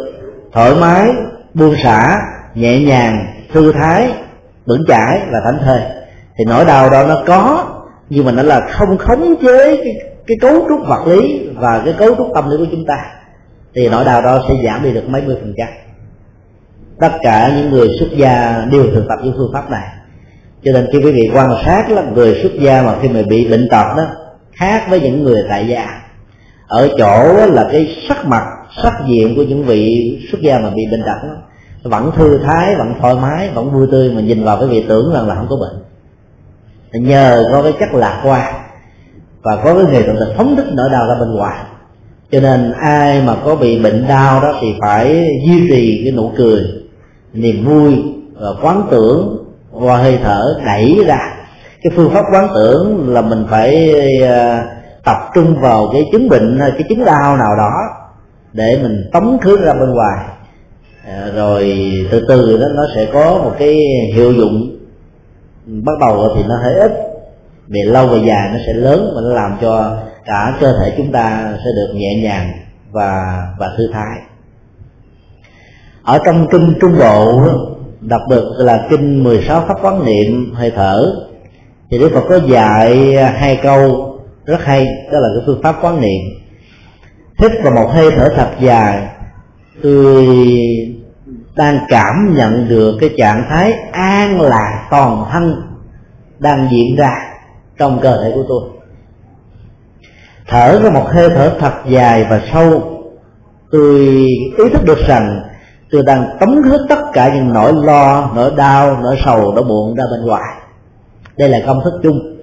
thoải mái buông xả nhẹ nhàng thư thái vững chãi và thảnh thơi thì nỗi đau đó nó có nhưng mà nó là không khống chế cái, cái cấu trúc vật lý và cái cấu trúc tâm lý của chúng ta thì nỗi đau đó sẽ giảm đi được mấy mươi phần trăm tất cả những người xuất gia đều thực tập những phương pháp này. Cho nên khi quý vị quan sát là người xuất gia mà khi mà bị bệnh tật đó, khác với những người tại gia. Ở chỗ là cái sắc mặt, sắc diện của những vị xuất gia mà bị bệnh tật đó, vẫn thư thái, vẫn thoải mái, vẫn vui tươi mà nhìn vào cái vị tưởng rằng là không có bệnh. Nhờ có cái chất lạc quan và có cái nghệ thuật là phóng thích nỗi đau ra bên ngoài. Cho nên ai mà có bị bệnh đau đó thì phải duy trì cái nụ cười niềm vui và quán tưởng qua hơi thở đẩy ra. Cái phương pháp quán tưởng là mình phải à, tập trung vào cái chứng bệnh cái chứng đau nào đó để mình tống khứ ra bên ngoài. À, rồi từ từ đó nó sẽ có một cái hiệu dụng bắt đầu thì nó hơi ít. Về lâu về dài nó sẽ lớn và nó làm cho cả cơ thể chúng ta sẽ được nhẹ nhàng và và thư thái ở trong kinh trung bộ đặc biệt là kinh 16 pháp quán niệm, hơi thở, thì Đức Phật có dạy hai câu rất hay, đó là cái phương pháp quán niệm. Hít vào một hơi thở thật dài tôi đang cảm nhận được cái trạng thái an lạc toàn thân đang diễn ra trong cơ thể của tôi. Thở ra một hơi thở thật dài và sâu, tôi ý thức được rằng tôi đang tống hết tất cả những nỗi lo, nỗi đau, nỗi sầu, nỗi buồn ra bên ngoài. Đây là công thức chung.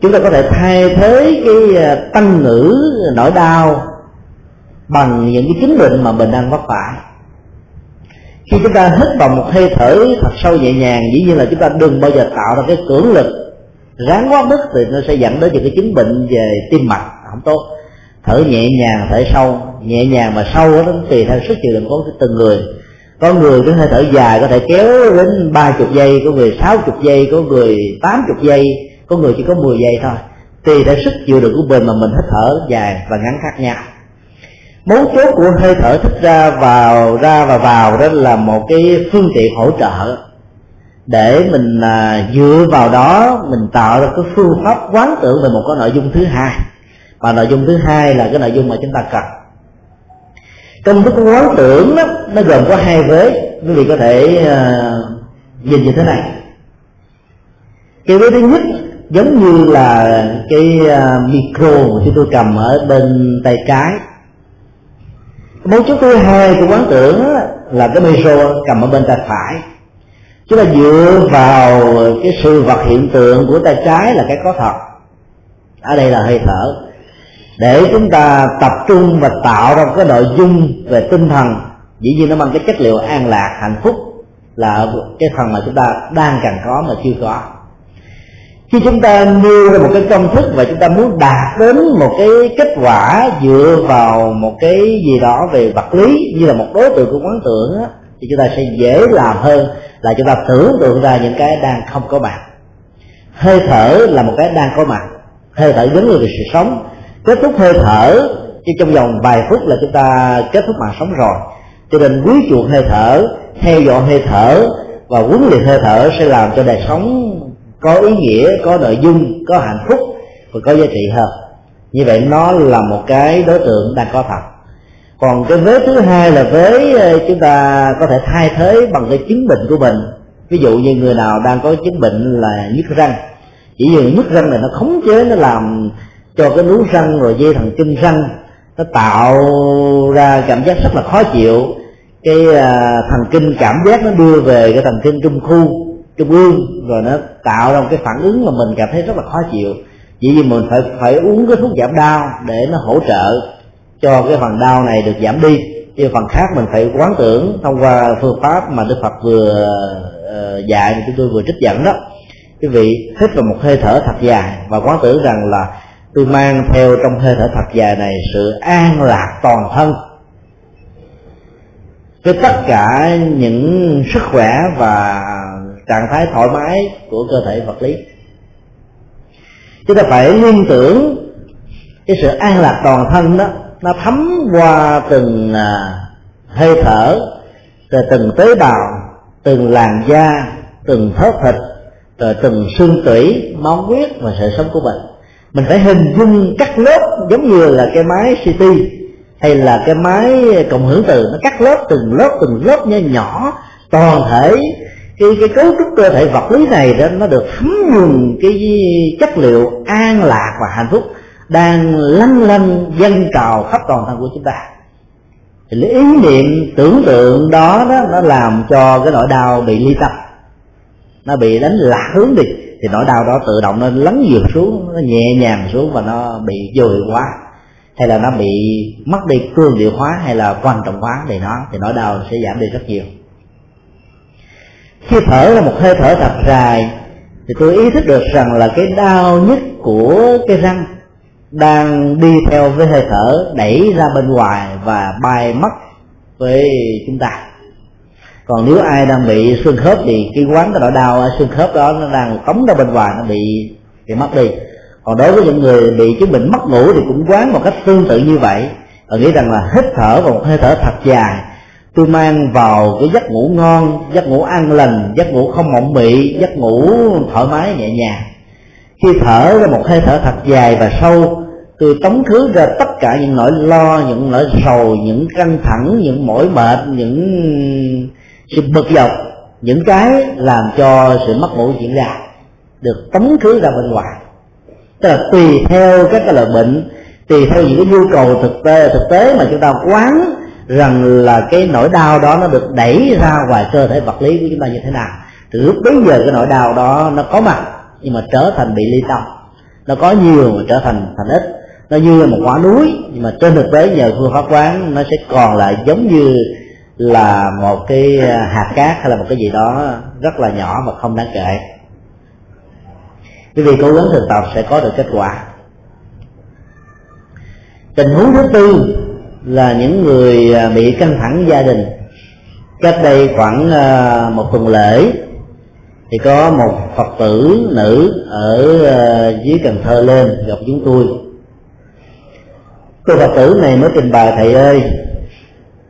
Chúng ta có thể thay thế cái à, tăng ngữ nỗi đau bằng những cái chứng bệnh mà mình đang vấp phải. Khi chúng ta hít vào một hơi thở thật sâu nhẹ nhàng, dĩ nhiên là chúng ta đừng bao giờ tạo ra cái cưỡng lực ráng quá mức thì nó sẽ dẫn đến những cái chứng bệnh về tim mạch. Không tốt. Thở nhẹ nhàng, thở sâu. Nhẹ nhàng mà sâu đó tùy theo sức chịu đựng của từng người có người cái hơi thở dài có thể kéo đến ba chục giây có người sáu chục giây có người tám chục giây có người chỉ có 10 giây thôi. Tùy theo sức chịu đựng của mình mà mình hít thở dài và ngắn khác nhau. Mấu chốt của hơi thở thích ra vào ra và vào đó là một cái phương tiện hỗ trợ. Để mình à, dựa vào đó mình tạo ra cái phương pháp quán tưởng về một cái nội dung thứ hai. Và nội dung thứ hai là cái nội dung mà chúng ta cần công thức quán tưởng đó nó gồm có hai vế. Quý vị có thể uh, nhìn như thế này. Cái vế thứ nhất giống như là cái uh, micro mà chúng tôi cầm ở bên tay trái. Mấu chốt thứ hai của quán tưởng là cái micro cầm ở bên tay phải. Chúng ta dựa vào cái sự vật hiện tượng của tay trái là cái có thật. Ở đây là hơi thở để chúng ta tập trung và tạo ra cái nội dung về tinh thần. Dĩ nhiên nó mang cái chất liệu an lạc hạnh phúc là cái phần mà chúng ta đang cần có mà chưa có. Khi chúng ta nêu ra một cái công thức và chúng ta muốn đạt đến một cái kết quả dựa vào một cái gì đó về vật lý như là một đối tượng của quán tưởng á, thì chúng ta sẽ dễ làm hơn là chúng ta tưởng tượng ra những cái đang không có mặt. Hơi thở là một cái đang có mặt. Hơi thở giống như sự sống kết thúc hơi thở chứ trong vòng vài phút là chúng ta kết thúc mạng sống rồi. Cho nên quý chuộng hơi thở, theo dõi hơi thở và huấn luyện hơi thở sẽ làm cho đời sống có ý nghĩa, có nội dung, có hạnh phúc và có giá trị hơn. Như vậy nó là một cái đối tượng đang có thật. Còn cái vế thứ hai là vế ờ, chúng ta có thể thay thế bằng cái chứng bệnh của mình. Ví dụ như người nào đang có chứng bệnh là nhức răng. Chỉ vì nhức răng này nó khống chế, nó làm cho cái núi răng rồi dây thần kinh răng nó tạo ra cảm giác rất là khó chịu. Cái à, thần kinh cảm giác nó đưa về cái thần kinh trung khu trung ương rồi nó tạo ra một cái phản ứng mà mình cảm thấy rất là khó chịu. Chỉ vì mình phải phải uống cái thuốc giảm đau để nó hỗ trợ cho cái phần đau này được giảm đi. Chứ phần khác mình phải quán tưởng thông qua phương pháp mà đức phật vừa uh, dạy chúng tôi vừa trích dẫn đó. Quý vị hít vào một hơi thở thật dài và quán tưởng rằng là tôi mang theo trong hơi thở thật dài này sự an lạc toàn thân. Với tất cả những sức khỏe và trạng thái thoải mái của cơ thể vật lý. Chúng ta phải liên tưởng cái sự an lạc toàn thân đó, nó thấm qua từng à, hơi thở từ từng tế bào, từng làn da, từng thớt thịt, rồi từng xương tủy, máu huyết và sự sống của mình mình phải hình dung cắt lớp giống như là cái máy CT hay là cái máy cộng hưởng từ. Nó cắt lớp từng lớp từng lớp nhỏ nhỏ. Toàn thể cái cái cấu trúc cơ thể vật lý này đó, nó được thấm nhuần cái chất liệu an lạc và hạnh phúc đang lăn lăn dâng trào khắp toàn thân của chúng ta. Thì ý niệm tưởng tượng đó đó, nó làm cho cái nỗi đau bị ly tâm. Nó bị đánh lạc hướng đi thì nỗi đau đó tự động nó lắng dược xuống, nó nhẹ nhàng xuống và nó bị vô hiệu hóa. Hay là nó bị mất đi cương điệu hóa hay là quan trọng hóa thì nó, thì nỗi đau sẽ giảm đi rất nhiều. Khi thở là một hơi thở thật dài, thì tôi ý thức được rằng là cái đau nhất của cái răng đang đi theo với hơi thở đẩy ra bên ngoài và bay mất với chúng ta còn nếu ai đang bị xương khớp thì cái quán cái nỗi đau ở xương khớp đó nó đang tống ra bên ngoài, nó bị bị mất đi. Còn đối với những người bị chứng bệnh mất ngủ thì cũng quán một cách tương tự như vậy. Và nghĩ rằng là hít thở vào một hơi thở thật dài, tôi mang vào cái giấc ngủ ngon, giấc ngủ an lành, giấc ngủ không mộng mị, giấc ngủ thoải mái, nhẹ nhàng. Khi thở ra một hơi thở thật dài và sâu, tôi tống khứ ra tất cả những nỗi lo, những nỗi sầu, những căng thẳng, những mỏi mệt, những sự bực dọc, những cái làm cho sự mất ngủ diễn ra được tống khứ ra bên ngoài. Tức là tùy theo các cái loại bệnh, tùy theo những cái nhu cầu thực tế thực tế mà chúng ta quán rằng là cái nỗi đau đó nó được đẩy ra ngoài cơ thể vật lý của chúng ta như thế nào. Từ lúc bấy giờ cái nỗi đau đó nó có mặt, nhưng mà trở thành bị ly tâm. Nó có nhiều mà trở thành thành ít. Nó như là một quả núi, nhưng mà trên thực tế nhờ phương pháp quán nó sẽ còn lại giống như là một cái à, hạt cát hay là một cái gì đó rất là nhỏ mà không đáng kể. Quý vị cố gắng thực tập sẽ có được kết quả. Tình huống thứ tư là những người à, bị căng thẳng gia đình. Cách đây khoảng à, một tuần lễ thì có một phật tử nữ ở dưới cần thơ lên gặp chúng tôi. Cô phật tử này mới trình bày, thầy ơi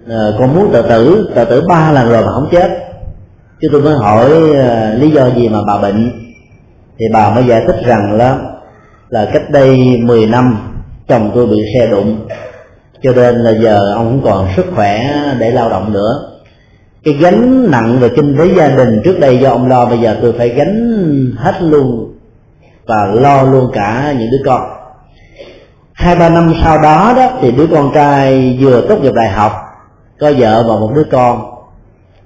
Ờ, con muốn tự tử tự tử ba lần rồi mà không chết. Chứ tôi mới hỏi ờ, lý do gì mà bà bệnh? Thì bà mới giải thích rằng là là cách đây 10 năm chồng tôi bị xe đụng. Cho nên là giờ ông không còn sức khỏe để lao động nữa. Cái gánh nặng về kinh tế gia đình trước đây do ông lo, bây giờ tôi phải gánh hết luôn và lo luôn cả những đứa con. Hai, ba năm sau đó đó, thì đứa con trai vừa tốt nghiệp đại học có vợ và một đứa con.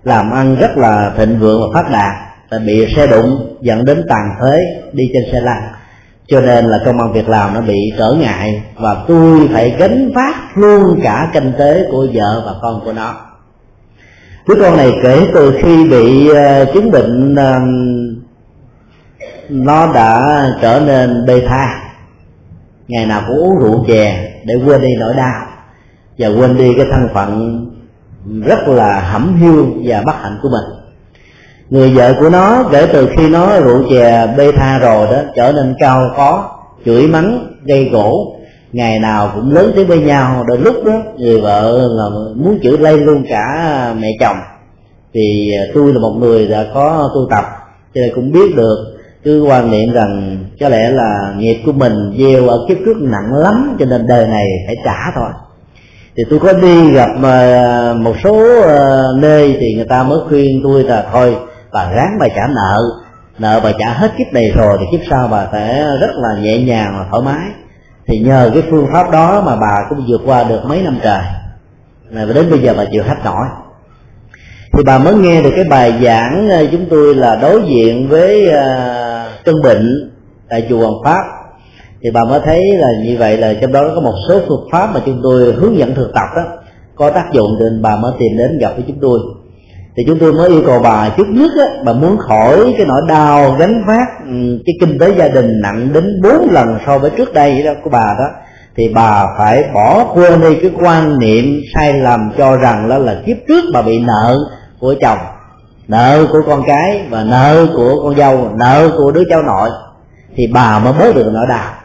Làm ăn rất là thịnh vượng và phát đạt. Tại bị xe đụng dẫn đến tàn phế đi trên xe lăn. Cho nên là công an việc làm nó bị trở ngại và tôi phải gánh vác luôn cả kinh tế của vợ và con của nó. Đứa con này kể từ khi bị uh, chứng bệnh uh, nó đã trở nên bê tha. Ngày nào cũng uống rượu chè để quên đi nỗi đau và quên đi cái thân phận rất là hẩm hiu và bất hạnh của mình. Người vợ của nó kể từ khi nó rượu chè bê tha rồi đó, trở nên cao có, chửi mắng, gây gỗ. Ngày nào cũng lớn tiếng với nhau. Đến lúc đó, người vợ là muốn chửi lây luôn cả mẹ chồng. Thì tôi là một người đã có tu tập, cho nên cũng biết được, cứ quan niệm rằng có lẽ là nghiệp của mình gieo ở kiếp trước nặng lắm, cho nên đời này phải trả thôi thì tôi có đi gặp ờ, một số ờ, nơi thì người ta mới khuyên tôi là thôi bà ráng bà trả nợ nợ bà trả hết kiếp này rồi thì kiếp sau bà sẽ rất là nhẹ nhàng và thoải mái. Thì nhờ cái phương pháp đó mà bà cũng vượt qua được mấy năm trời. Và đến bây giờ bà chịu hết nổi. Thì bà mới nghe được cái bài giảng ờ, chúng tôi là đối diện với uh, bệnh tại chùa Hoàng Pháp thì bà mới thấy là như vậy là trong đó có một số phương pháp mà chúng tôi hướng dẫn thực tập đó, có tác dụng nên bà mới tìm đến gặp với chúng tôi. Thì chúng tôi mới yêu cầu bà trước nhất á, bà muốn khỏi cái nỗi đau, gánh vác ừ, cái kinh tế gia đình nặng đến bốn lần so với trước đây đó của bà đó. Thì bà phải bỏ quên đi cái quan niệm sai lầm cho rằng đó là kiếp trước bà bị nợ của chồng, nợ của con cái và nợ của con dâu, nợ của đứa cháu nội. Thì bà mới bớt được nỗi đau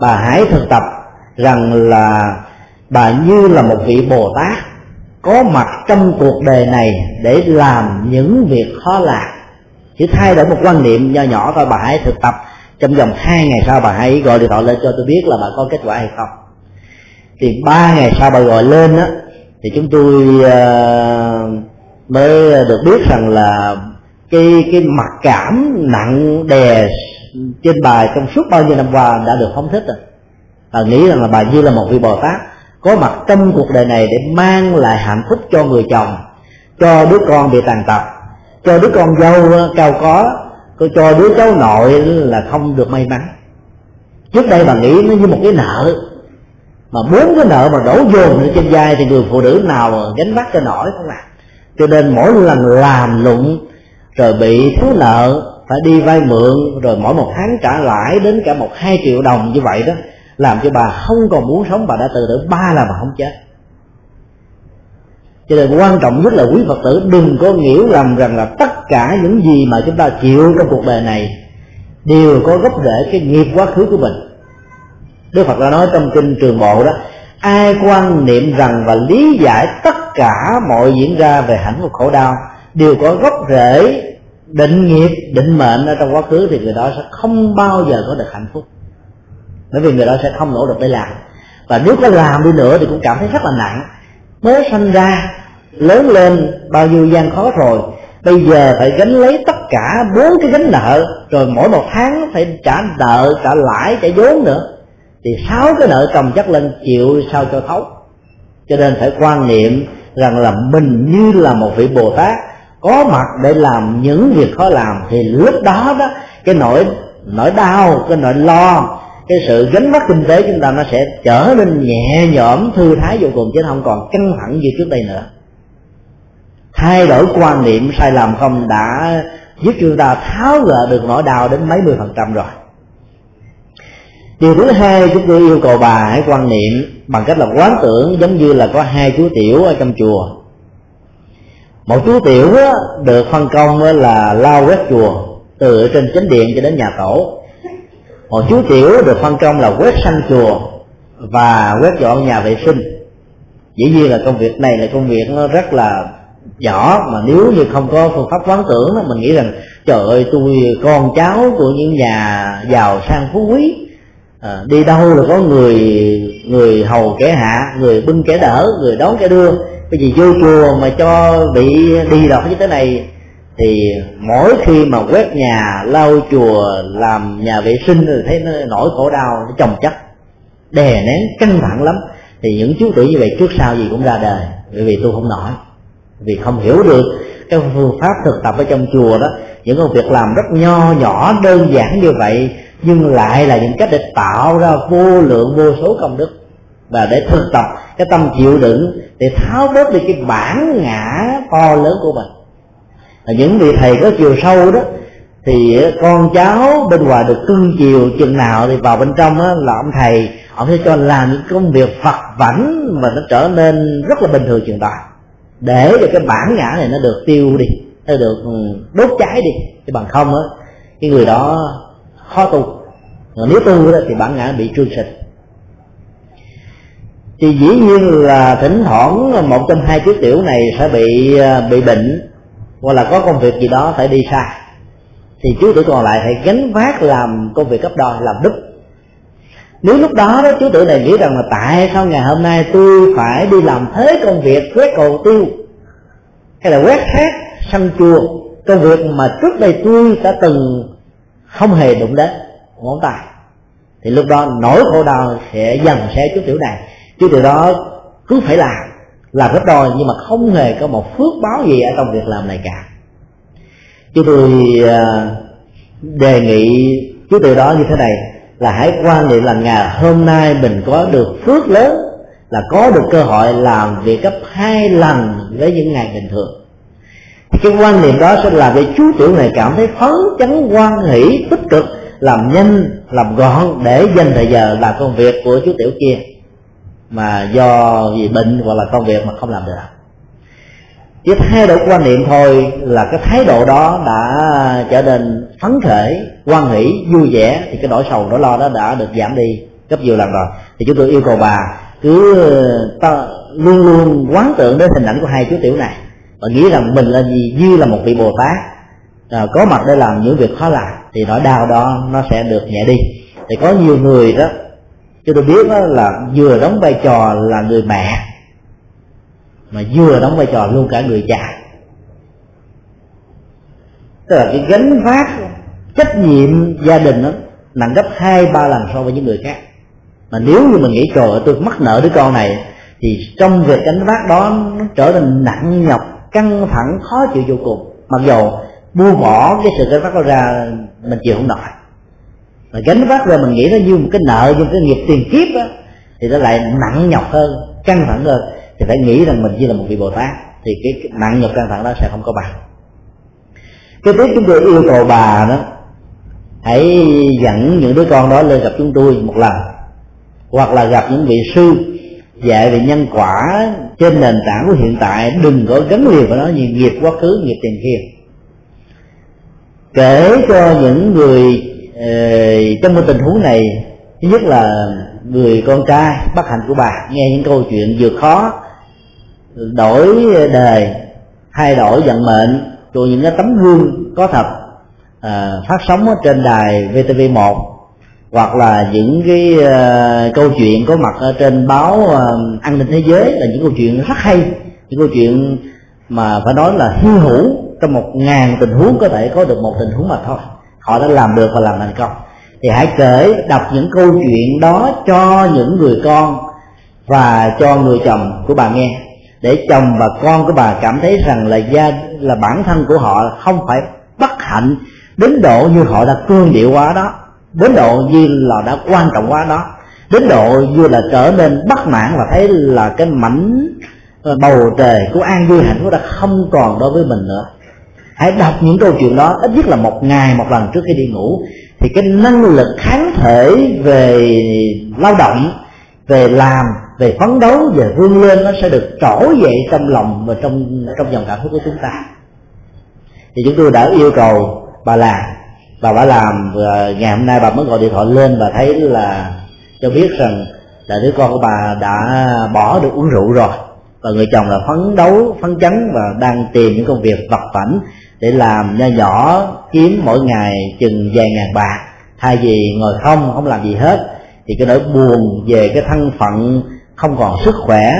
bà hãy thực tập rằng là bà như là một vị bồ tát có mặt trong cuộc đời này để làm những việc khó làm. Chỉ thay đổi một quan niệm nho nhỏ thôi bà hãy thực tập. Trong vòng hai ngày sau bà hãy gọi điện thoại lên cho tôi biết là bà có kết quả hay không. Thì ba ngày sau bà gọi lên á thì chúng tôi uh, mới được biết rằng là cái cái mặc cảm nặng đè trên bài trong suốt bao nhiêu năm qua đã được phóng thích rồi. Và nghĩ rằng là bà như là một vị bồ tát có mặt trong cuộc đời này để mang lại hạnh phúc cho người chồng, cho đứa con bị tàn tật, cho đứa con dâu cao có cho đứa cháu nội là không được may mắn. Trước đây bà nghĩ nó như một cái nợ, mà bốn cái nợ mà đổ dồn lên trên vai thì người phụ nữ nào gánh vác cho nổi không ạ cho nên mỗi lần làm lụng, rồi bị thiếu nợ phải đi vay mượn, rồi mỗi một tháng trả lãi đến cả một hai triệu đồng như vậy đó, làm cho bà không còn muốn sống, bà đã từ tử, ba là bà không chết. Cho nên quan trọng nhất là quý phật tử đừng có hiểu lầm rằng là tất cả những gì mà chúng ta chịu trong cuộc đời này đều có gốc rễ cái nghiệp quá khứ của mình. Đức phật đã nói trong kinh trường bộ đó, ai quan niệm rằng và lý giải tất cả mọi diễn ra về hạnh phúc khổ đau đều có gốc rễ định nghiệp, định mệnh ở trong quá khứ thì người đó sẽ không bao giờ có được hạnh phúc. Bởi vì người đó sẽ không nỗ lực để làm. Và nếu có làm đi nữa thì cũng cảm thấy rất là nặng. Mới sanh ra, lớn lên, bao nhiêu gian khó rồi. Bây giờ phải gánh lấy tất cả bốn cái gánh nợ, rồi mỗi một tháng phải trả nợ, trả lãi, trả vốn nữa. Thì sáu cái nợ chồng chất lên chịu sao cho thấu. Cho nên phải quan niệm rằng là mình như là một vị bồ tát có mặt để làm những việc khó làm, thì lúc đó đó, cái nỗi nỗi đau, cái nỗi lo, cái sự gánh vác kinh tế chúng ta nó sẽ trở nên nhẹ nhõm, thư thái vô cùng, chứ không còn căng thẳng như trước đây nữa. Thay đổi quan niệm sai lầm không đã giúp chúng ta tháo gỡ được nỗi đau đến mấy mươi phần trăm rồi. Điều thứ hai chúng tôi yêu cầu bà hãy quan niệm bằng cách là quán tưởng giống như là có hai chú tiểu ở trong chùa một chú tiểu được phân công là lao quét chùa từ trên chánh điện cho đến nhà tổ. Một chú tiểu được phân công là quét sân chùa và quét dọn nhà vệ sinh. Dĩ nhiên là công việc này là công việc nó rất là nhỏ mà nếu như không có phương pháp quán tưởng đó, mình nghĩ rằng trời ơi tôi con cháu của những nhà giàu sang phú quý à, đi đâu là có người người hầu kẻ hạ người bưng kẻ đỡ người đón kẻ đưa cái gì vô chùa mà cho bị đi đọc như thế này, thì mỗi khi mà quét nhà, lau chùa, làm nhà vệ sinh thì thấy nó nỗi khổ đau, nó chồng chất, đè nén căng thẳng lắm, thì những chú tử như vậy trước sau gì cũng ra đời. Bởi vì tôi không nổi vì không hiểu được cái phương pháp thực tập ở trong chùa đó. Những công việc làm rất nho nhỏ, đơn giản như vậy, nhưng lại là những cách để tạo ra vô lượng vô số công đức. Và để thực tập cái tâm chịu đựng để tháo bớt đi cái bản ngã to lớn của mình. Và những vị thầy có chiều sâu đó thì ờ, con cháu bên ngoài được cưng chiều chừng nào thì vào bên trong á, là ông thầy ông sẽ cho làm những công việc phật vảnh mà nó trở nên rất là bình thường chừng đó. Để cho cái bản ngã này nó được tiêu đi nó được ừ, đốt cháy đi. Chứ bằng không á cái người đó khó tu. Nếu tu đó thì bản ngã bị trương sinh thì dĩ nhiên là thỉnh thoảng một trong hai chú tiểu này sẽ bị à, bị bệnh, hoặc là có công việc gì đó phải đi xa. Thì chú tử còn lại phải gánh vác làm công việc cấp đôi, làm đúc nếu lúc đó đó chú tử này nghĩ rằng là tại sao ngày hôm nay tôi phải đi làm thế công việc quét cầu tiêu hay là quét khác săn chùa, công việc mà trước đây tôi đã từng không hề đụng đến ngón tay thì lúc đó nỗi khổ đau sẽ dần sẽ chú tiểu này chứ từ đó cứ phải làm làm gấp đôi, nhưng mà không hề có một phước báo gì ở trong việc làm này cả. Chúng tôi à, đề nghị chú từ đó như thế này, là hãy quan niệm là ngày hôm nay mình có được phước lớn, là có được cơ hội làm việc gấp hai lần với những ngày bình thường. Cái quan niệm đó sẽ làm cho chú tiểu này cảm thấy phấn chấn quan hỷ, tích cực, làm nhanh, làm gọn để dành thời giờ làm công việc của chú tiểu kia mà do vì bệnh hoặc là công việc mà không làm được. Chỉ thay đổi quan niệm thôi là cái thái độ đó đã trở nên phấn khởi quan hỷ vui vẻ thì cái nỗi sầu nỗi lo đó đã được giảm đi gấp nhiều lần rồi. Thì chúng tôi yêu cầu bà cứ ờ, ta luôn luôn quán tượng đến hình ảnh của hai chú tiểu này và nghĩ rằng mình là gì như là một vị bồ tát. À, có mặt để làm những việc khó làm thì nỗi đau đó nó sẽ được nhẹ đi. Thì có nhiều người đó cho tôi biết đó là vừa đóng vai trò là người mẹ, mà vừa đóng vai trò luôn cả người cha. Tức là cái gánh vác, trách nhiệm gia đình đó nặng gấp hai, ba lần so với những người khác. Mà nếu như mình nghĩ, trời ơi, tôi mắc nợ đứa con này, thì trong việc gánh vác đó, nó trở nên nặng nhọc, căng thẳng, khó chịu vô cùng. Mặc dù buông bỏ cái sự gánh vác đó ra, mình chịu không nổi mà gánh vác ra mình nghĩ nó như một cái nợ, như một cái nghiệp tiền kiếp á thì nó lại nặng nhọc hơn, căng thẳng hơn. Thì phải nghĩ rằng mình chỉ là một vị bồ tát, thì cái nặng nhọc, căng thẳng đó sẽ không có bằng. Cái tiếp chúng tôi yêu cầu bà đó, hãy dẫn những đứa con đó lên gặp chúng tôi một lần, hoặc là gặp những vị sư dạy về nhân quả trên nền tảng của hiện tại. Đừng có gắn liền vào nó như nghiệp quá khứ, nghiệp tiền kiếp kể cho những người Ờ, trong một tình huống này thứ nhất là người con trai bất hạnh của bà nghe những câu chuyện vừa khó đổi đề thay đổi vận mệnh rồi những cái tấm gương có thật à, phát sóng ở trên đài VTV1 hoặc là những cái uh, câu chuyện có mặt ở trên báo uh, an ninh thế giới là những câu chuyện rất hay những câu chuyện mà phải nói là hy hữu trong một ngàn tình huống có thể có được một tình huống mà thôi họ đã làm được và làm thành công. Thì hãy kể, đọc những câu chuyện đó cho những người con và cho người chồng của bà nghe, để chồng và con của bà cảm thấy rằng là gia, là bản thân của họ không phải bất hạnh đến độ như họ đã cương điệu quá đó, đến độ như là đã quan trọng quá đó, đến độ như là trở nên bất mãn và thấy là cái mảnh ờ, bầu trời của an vui hạnh phúc đã không còn đối với mình nữa hãy đọc những câu chuyện đó, ít nhất là một ngày, một lần trước khi đi ngủ. Thì cái năng lực kháng thể về lao động, về làm, về phấn đấu, về vươn lên, nó sẽ được trỗi dậy trong lòng và trong trong dòng cảm xúc của chúng ta. Thì chúng tôi đã yêu cầu bà làm bà đã làm, và ngày hôm nay bà mới gọi điện thoại lên và thấy là, cho biết rằng là đứa con của bà đã bỏ được uống rượu rồi. Và người chồng là phấn đấu, phấn chấn và đang tìm những công việc vật vảnh để làm nho nhỏ kiếm mỗi ngày chừng vài ngàn bạc. Thay vì ngồi không không làm gì hết, thì cái nỗi buồn về cái thân phận không còn sức khỏe,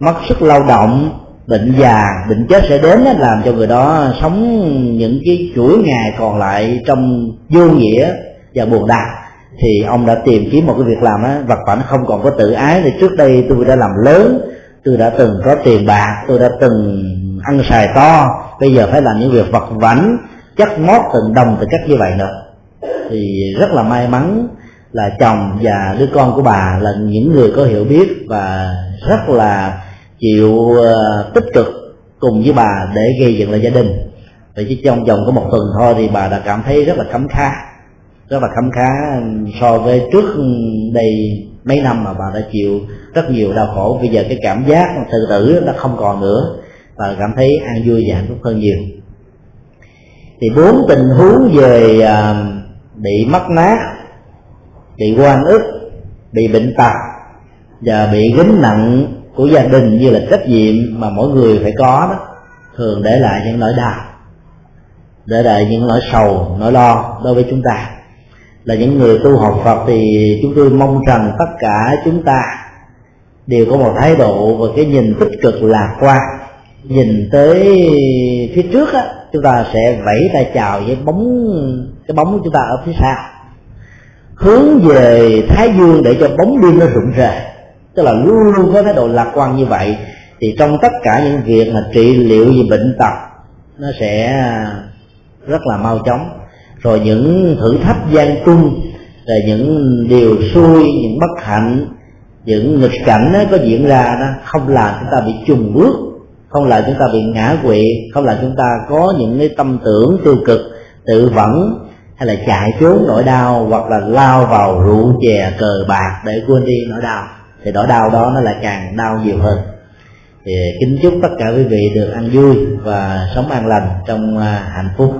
mất sức lao động, bệnh già bệnh chết sẽ đến làm cho người đó sống những cái chuỗi ngày còn lại trong vô nghĩa và buồn đau. Thì ông đã tìm kiếm một cái việc làm á, vật phẩm không còn có tự ái. Thì trước đây tôi đã làm lớn, tôi đã từng có tiền bạc, tôi đã từng ăn xài to bây giờ phải làm những việc vật vãnh, chắc mót từng đồng từ cách như vậy nữa. Thì rất là may mắn là chồng và đứa con của bà là những người có hiểu biết và rất là chịu ờ, tích cực cùng với bà để gây dựng lại gia đình. Vậy chứ trong vòng có một tuần thôi thì bà đã cảm thấy rất là khấm khá rất là khấm khá so với trước đây mấy năm mà bà đã chịu rất nhiều đau khổ. Bây giờ cái cảm giác tự tử nó không còn nữa và cảm thấy an vui và hạnh phúc hơn nhiều. Thì bốn tình huống về à, bị mất mát, bị quan ức, bị bệnh tật và bị gánh nặng của gia đình như là trách nhiệm mà mỗi người phải có đó, thường để lại những nỗi đau, để lại những nỗi sầu, nỗi lo đối với chúng ta. Là những người tu học Phật thì chúng tôi mong rằng tất cả chúng ta đều có một thái độ và cái nhìn tích cực lạc quan nhìn tới phía trước á chúng ta sẽ vẫy tay chào với bóng cái bóng của chúng ta ở phía xa, hướng về thái dương để cho bóng đêm nó rụng rời tức là luôn luôn có thái độ lạc quan như vậy. Thì trong tất cả những việc mà trị liệu về bệnh tật nó sẽ rất là mau chóng. Rồi những thử thách gian cung, rồi những điều xui những bất hạnh những nghịch cảnh nó có diễn ra nó không làm chúng ta bị trùng bước không làm chúng ta bị ngã quỵ, không làm chúng ta có những cái tâm tưởng tiêu cực, tự vẫn, hay là chạy trốn nỗi đau, hoặc là lao vào rượu chè cờ bạc để quên đi nỗi đau. Thì nỗi đau đó nó lại càng đau nhiều hơn. Thì kính chúc tất cả quý vị được ăn vui và sống an lành trong à, hạnh phúc.